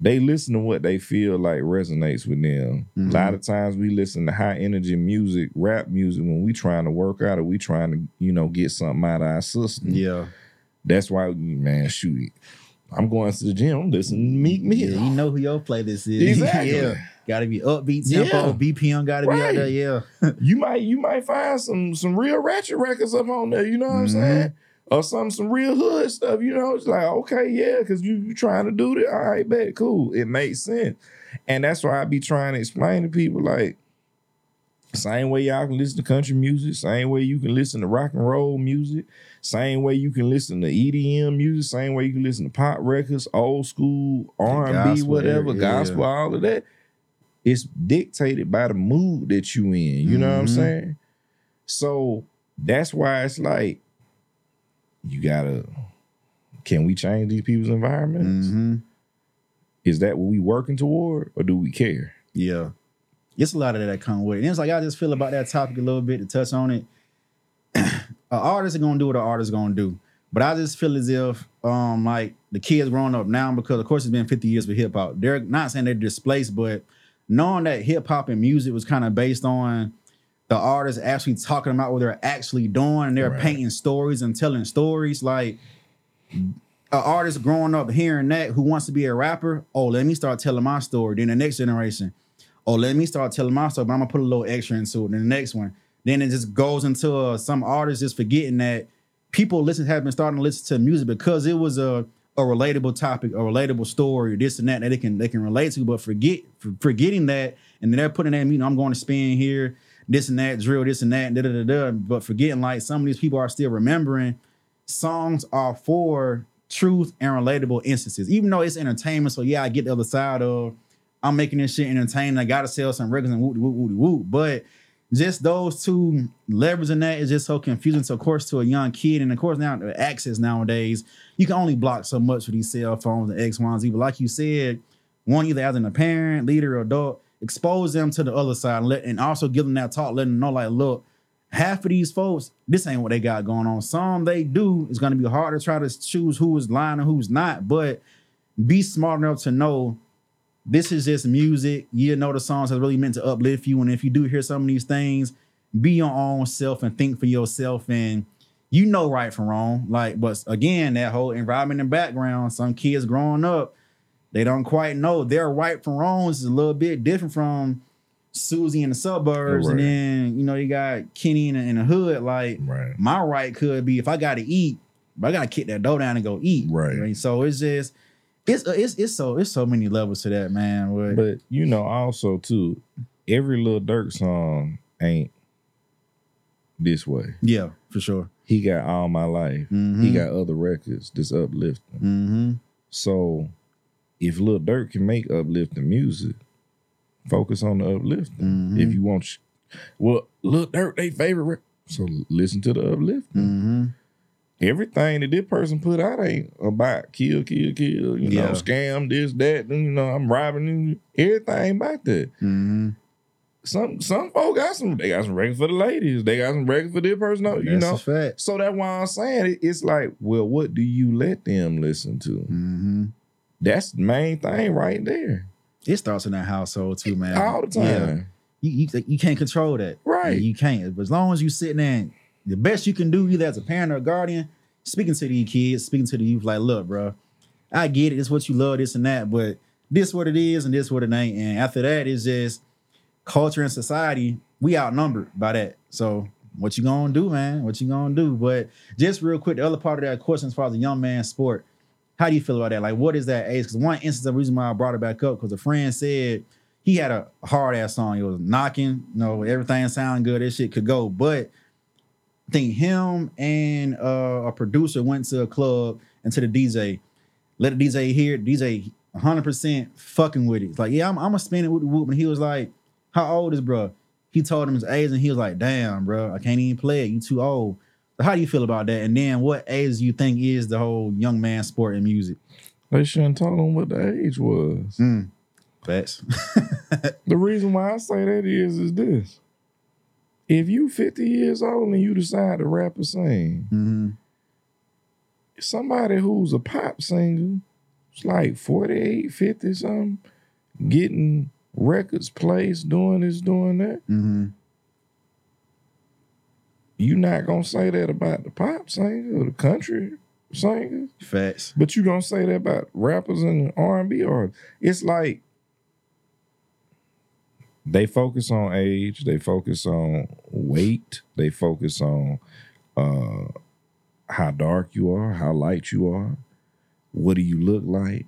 they listen to what they feel like resonates with them. A lot of times we listen to high energy music, rap music, when we trying to work out or we trying to, you know, get something out of our system. Yeah. That's why, man, shoot, it. I'm going to the gym. I'm listening to Meek Mill. Yeah, you know who your playlist is. Exactly. yeah. Gotta be upbeat tempo, Yeah. BPM gotta be out there. Yeah. you might you might find some some real ratchet records up on there. You know what I'm Mhm. saying? Or some some real hood stuff. You know, it's like okay, yeah, because you you trying to do that. All right, bet, cool. It makes sense, and that's why I be trying to explain to people like Same way y'all can listen to country music, same way you can listen to rock and roll music, same way you can listen to EDM music, same way you can listen to pop records, old school, R and B, whatever, yeah. gospel, all of that. It's dictated by the mood that you in. You know what I'm Mhm. saying? So that's why it's like you gotta. Can we change these people's environments? hmm Is that what we working toward, or do we care? Yeah. It's a lot of that that come with it. And it's like I just feel about that topic a little bit to touch on it. an artist is gonna do what an artist is gonna do. But I just feel as if um like the kids growing up now, because of course it's been 50 years for hip hop. They're not saying they're displaced, but knowing that hip hop and music was kind of based on the artists actually talking about what they're actually doing and they're Right. painting stories and telling stories. Like an artist growing up hearing that who wants to be a rapper, oh, let me start telling my story. Then the next generation, oh, let me start telling my story, but I'm gonna put a little extra into it. Then the next one, then it just goes into uh, some artists just forgetting that people listen have been starting to listen to music because it was a a relatable topic, a relatable story, this and that that they can they can relate to, but forget for, forgetting that, and then they're putting that, you know, I'm going to spin here, this and that, drill, this and that, da da da da. But forgetting like some of these people are still remembering songs are for truth and relatable instances. Even though it's entertainment, so yeah, I get the other side of I'm making this shit entertaining. I gotta sell some records and whoop whoop whoop whoop. But just those two levers leveraging that is just so confusing. So of course to a young kid, and of course now access nowadays, you can only block so much with these cell phones and X, Y, and Z. But like you said, one either as an parent, leader, or adult, expose them to the other side and let and also give them that talk, letting them know, like, look, half of these folks, this ain't what they got going on. Some they do. It's gonna be hard to try to choose who is lying and who's not, but be smart enough to know this is just music. You know the songs are really meant to uplift you. And if you do hear some of these things, be your own self and think for yourself. And you know right from wrong. Like, but again, that whole environment and background, some kids growing up, they don't quite know their right from wrongs is a little bit different from Susie in the suburbs. And then, you know, you got Kenny in the, in the hood. Like, Right. my right could be if I got to eat, but I got to kick that dough down and go eat. Right. So it's just, it's it's it's so it's so many levels to that, man. But, But you know, also too, every Lil Durk song ain't this way. yeah, for sure. He got all my life. Mhm. He got other records that's uplifting. Mm-hmm. So if Lil Durk can make uplifting music, focus on the uplifting. Mhm. If you want, well, Lil Durk they favorite, so listen to the uplifting. Everything that this person put out ain't about kill, kill, kill. You Yeah. know, scam this, that. You know, I'm robbing you. Everything about that. Mm-hmm. Some some folk got some. They got some records for the ladies. They got some records for this person. You That's know, a fact. so that's why I'm saying it, it's like, well, what do you let them listen to? Mm-hmm. That's the main thing right there. It starts in that household too, man. All the time. Yeah. You, you you can't control that. Right. You can't. But as long as you sitting there, and the best you can do, either as a parent or a guardian, speaking to these kids, speaking to the youth, like, look, bro, I get it. It's what you love, this and that, but this what it is and this what it ain't. And after that, it's just culture and society. We outnumbered by that. So what you gonna do, man? What you gonna do? But just real quick, the other part of that question, as far as a young man sport, how do you feel about that? Like, what is that age? Because one instance, the reason why I brought it back up, because a friend said he had a hard ass song. It was knocking, you know, everything sounded good. This shit could go, but think him and uh, a producer went to a club and to the DJ, let the DJ hear it. DJ 100% fucking with it. It's like, yeah, I'm, I'm gonna spin it with the whoop. And he was like, how old is bro? He told him his age and he was like, damn, bro, I can't even play it. You too old. So how do you feel about that? And then what age do you think is the whole young man sport and music? They shouldn't tell them what the age was. Mm. Facts. The reason why I say that is is this. If you 50 years old and you decide to rap or sing, hmm somebody who's a pop singer, it's like 48, 50 something, getting records placed, doing this, doing that. hmm you not gonna say that about the pop singer or the country singer, Facts. but you gonna say that about rappers and R and B artists. It's like they focus on age, they focus on weight, they focus on uh, how dark you are, how light you are, what do you look like.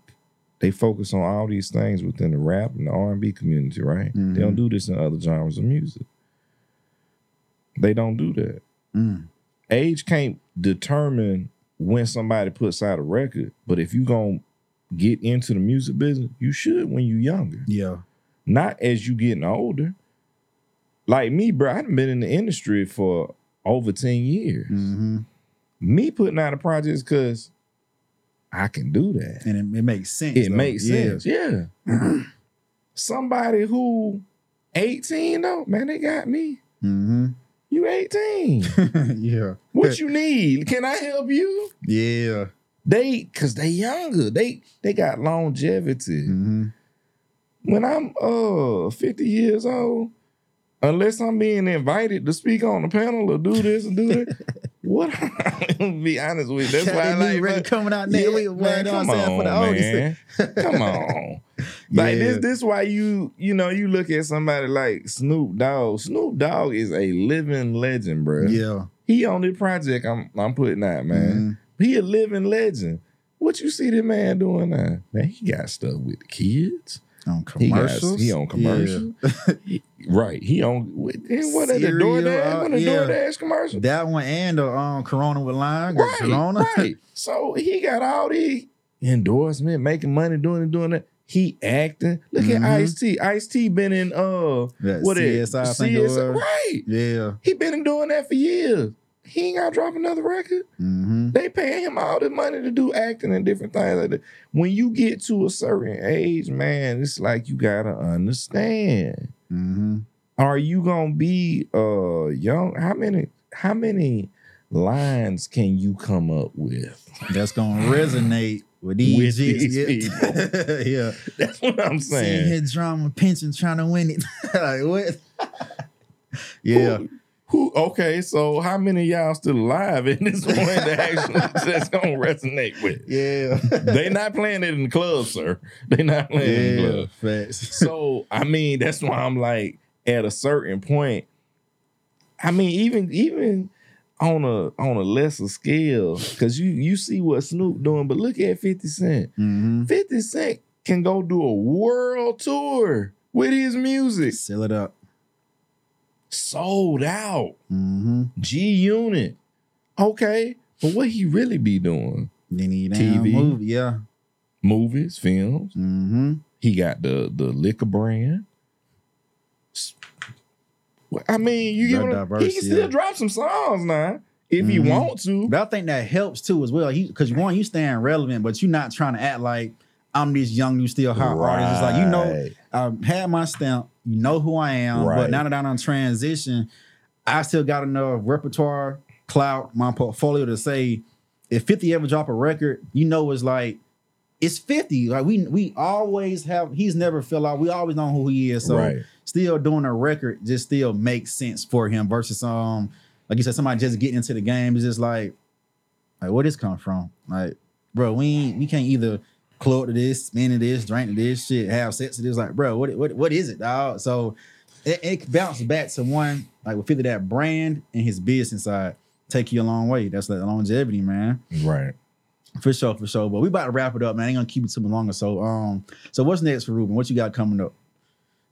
They focus on all these things within the rap and the R and B community, right? They don't do this in other genres of music. They don't do that. Mm. Age can't determine when somebody puts out a record, but if you gonna get into the music business, you should when you're younger, Yeah. Not as you getting older. Like me, bro, I've been in the industry for over 10 years. hmm Me putting out a project because I can do that. And it, it makes sense. It though. makes Yeah. sense. Yeah. Somebody who 18 though, man, they got me. hmm You 18. yeah. What you need? Can I help you? Yeah. They cause they younger. They they got longevity. hmm When I'm uh 50 years old, unless I'm being invited to speak on the panel or do this and do that, what I'm gonna be honest with you. That's why I That new like coming out next Yeah, week, man. man, what I'm come saying? For the on, man. Come on. Like Yeah. this, this why you, you know, you look at somebody like Snoop Dogg. Snoop Dogg is a living legend, bro. Yeah. He on this project I'm I'm putting out, man. Mhm. He a living legend. What you see this man doing now? Man, he got stuff with the kids. On He got- commercials. he on commercial. He- right. He on what what are the Cereal, DoorDash? uh, What the yeah. DoorDash commercial? That one and the um, Corona with lime. Right, Corona. right. So he got all the endorsement, making money, doing it, doing it. He acting. Look Mhm. at Ice T. Ice T been in uh That what CSI, it was. right. Yeah. He been doing that for years. He ain't gotta drop another record. hmm They paying him all the money to do acting and different things like that. When you get to a certain age, man, it's like you gotta understand. hmm Are you gonna be uh young? How many how many lines can you come up with? That's gonna resonate with these, With these yeah. yeah. That's what I'm saying. Seeing his drama pinching, trying to win it. like what? yeah. Who- okay, so how many of y'all still alive in this one that actually that's gonna resonate with? Yeah. They not playing it in the club, sir. They not playing it in the club. yeah. Facts. so I mean, that's why I'm like, at a certain point, I mean, even even on a on a lesser scale, because you you see what Snoop doing, but look at 50 Cent. hmm 50 Cent can go do a world tour with his music. Seal it up. Sold out. hmm G Unit. Okay. But what he really be doing? Then he TV. movie. Yeah. Movies, films. hmm He got the the liquor brand. I mean, you get what he can still yeah. drop some songs now if he Mhm. want to. But I think that helps too as well. Because one, you staying relevant, but you're not trying to act like I'm this young, new still hot artist. It's like you know, Right. I had my stamp. You know who I am. Right. But now that I'm on transition, I still got enough repertoire, clout, my portfolio to say, if 50 ever drop a record, you know it's like it's 50. Like we we always have. He's never fell out. We always know who he is. So Right. still doing a record just still makes sense for him versus um like you said somebody just getting into the game is just like like where this come from like bro we ain't, we can't either club to this spin to this drink to this shit have sex to this like bro what what what is it dog so it, it bounced back to one like with 50 that brand and his business side take you a long way. That's like longevity man. Right. for sure for sure. But we about to wrap it up man. I ain't gonna keep it too much longer. So um so what's next for Rueben? What you got coming up?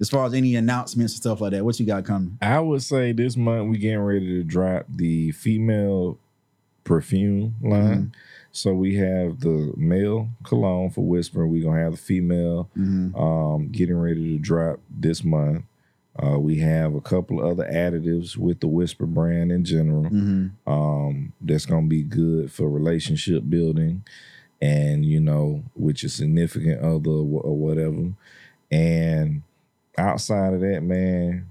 As far as any announcements and stuff like that what you got coming? I would say this month we getting ready to drop the female perfume line. So we have the male cologne for Whisper. We're gonna have the female Mhm. um, getting ready to drop this month. Uh, we have a couple of other additives with the Whisper brand in general. Mhm. Um, that's gonna be good for relationship building, and you know, with your significant other or whatever. And outside of that, man,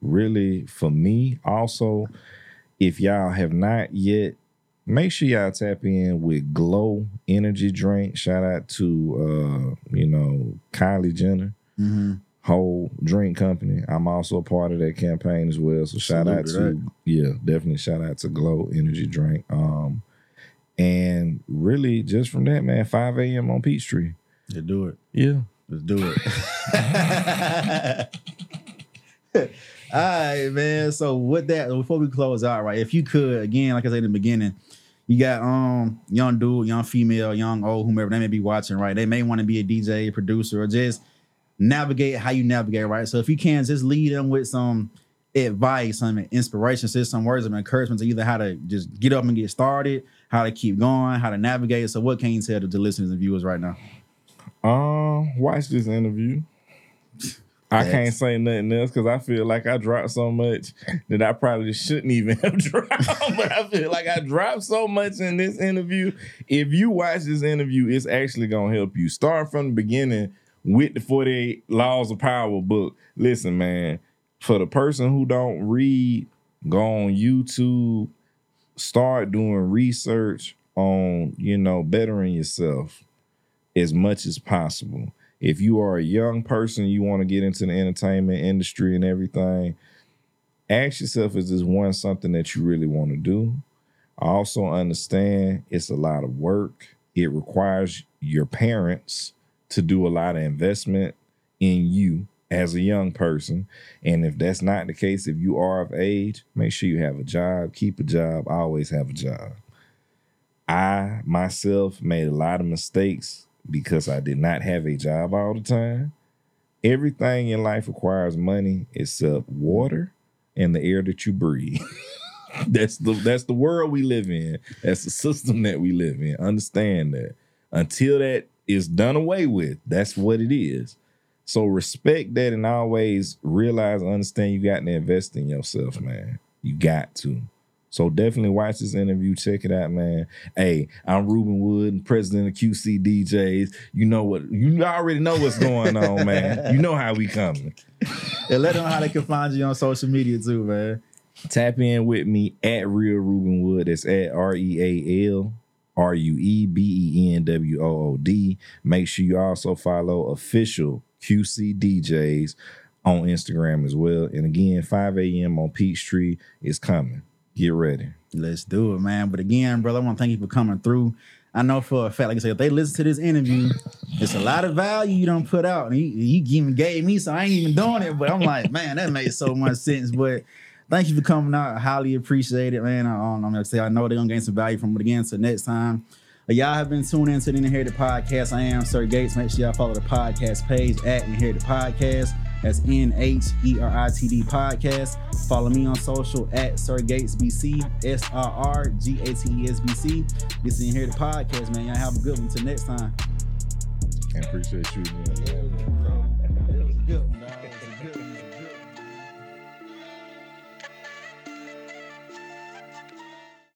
really for me, also, if y'all have not yet, make sure y'all tap in with Glow Energy Drink. Shout out to uh, you know, Kylie Jenner Mhm. whole drink company. I'm also a part of that campaign as well. So shout Salute out to to that. yeah, definitely shout out to Glow Energy Drink. Um, and really just from that man, 5 a.m. on Peachtree. Yeah, do it. Yeah, Let's do it. All right, man. So with that, before we close out, right? If you could, again, like I said in the beginning, you got um young dude, young female, young old, whomever they may be watching, right? They may want to be a DJ, producer, or just navigate how you navigate, right? So if you can, just lead them with some advice, some inspiration, some words of encouragement to either how to just get up and get started, how to keep going, how to navigate. So, what can you tell to the listeners and viewers right now? Um, watch this interview. I That's- can't say nothing else because I feel like I dropped so much that I probably shouldn't even have dropped. but I feel like I dropped so much in this interview. If you watch this interview, it's actually gonna help you. Start from the beginning with the 48 Laws of Power book. Listen, man, for the person who don't read, go on YouTube, start doing research on, you know, bettering yourself as much as possible. If you are a young person, you want to get into the entertainment industry and everything, ask yourself is this one something that you really want to do? I also understand it's a lot of work. It requires your parents to do a lot of investment in you as a young person. And if that's not the case, if you are of age, make sure you have a job, keep a job, always have a job. I myself made a lot of mistakes because I did not have a job all the time. Everything in life requires money except water and the air that you breathe. that's the that's the world we live in. That's the system that we live in. Understand that. Until that is done away with, that's what it is. So respect that and always realize understand you got to invest in yourself, man. You got to. So definitely watch this interview. Check it out, man. Hey, I'm Rueben Wood, president of QC DJs. You know what? You already know what's going on, man. You know how we coming. And let them know how they can find you on social media too, man. Tap in with me at Real Rueben Wood. That's at R E A L R U E B E N W O O D. Make sure you also follow official QC DJs on Instagram as well. And again, 5 a.m. on Peachtree is coming. Get ready. Let's do it, man. But again, brother, I want to thank you for coming through. I know for a fact, like I said, if they listen to this interview, it's a lot of value you don't put out. And you, even gave me, so I ain't even doing it. But I'm like, man, that made so much sense. But thank you for coming out. I highly appreciate it, man. I, I'm gonna say I know they're gonna gain some value from it again. So next time. Uh, Y'all have been tuned in to the Inherited Podcast. I am Sir Gates. Make sure y'all follow the podcast page at Inherited Podcast. That's N H E R I T D Podcast. Follow me on social at Sir Gates BC, S R R G A T E S B C. This is the Podcast, man. Y'all have a good one. Until next time. I appreciate you. Man. It was a good one,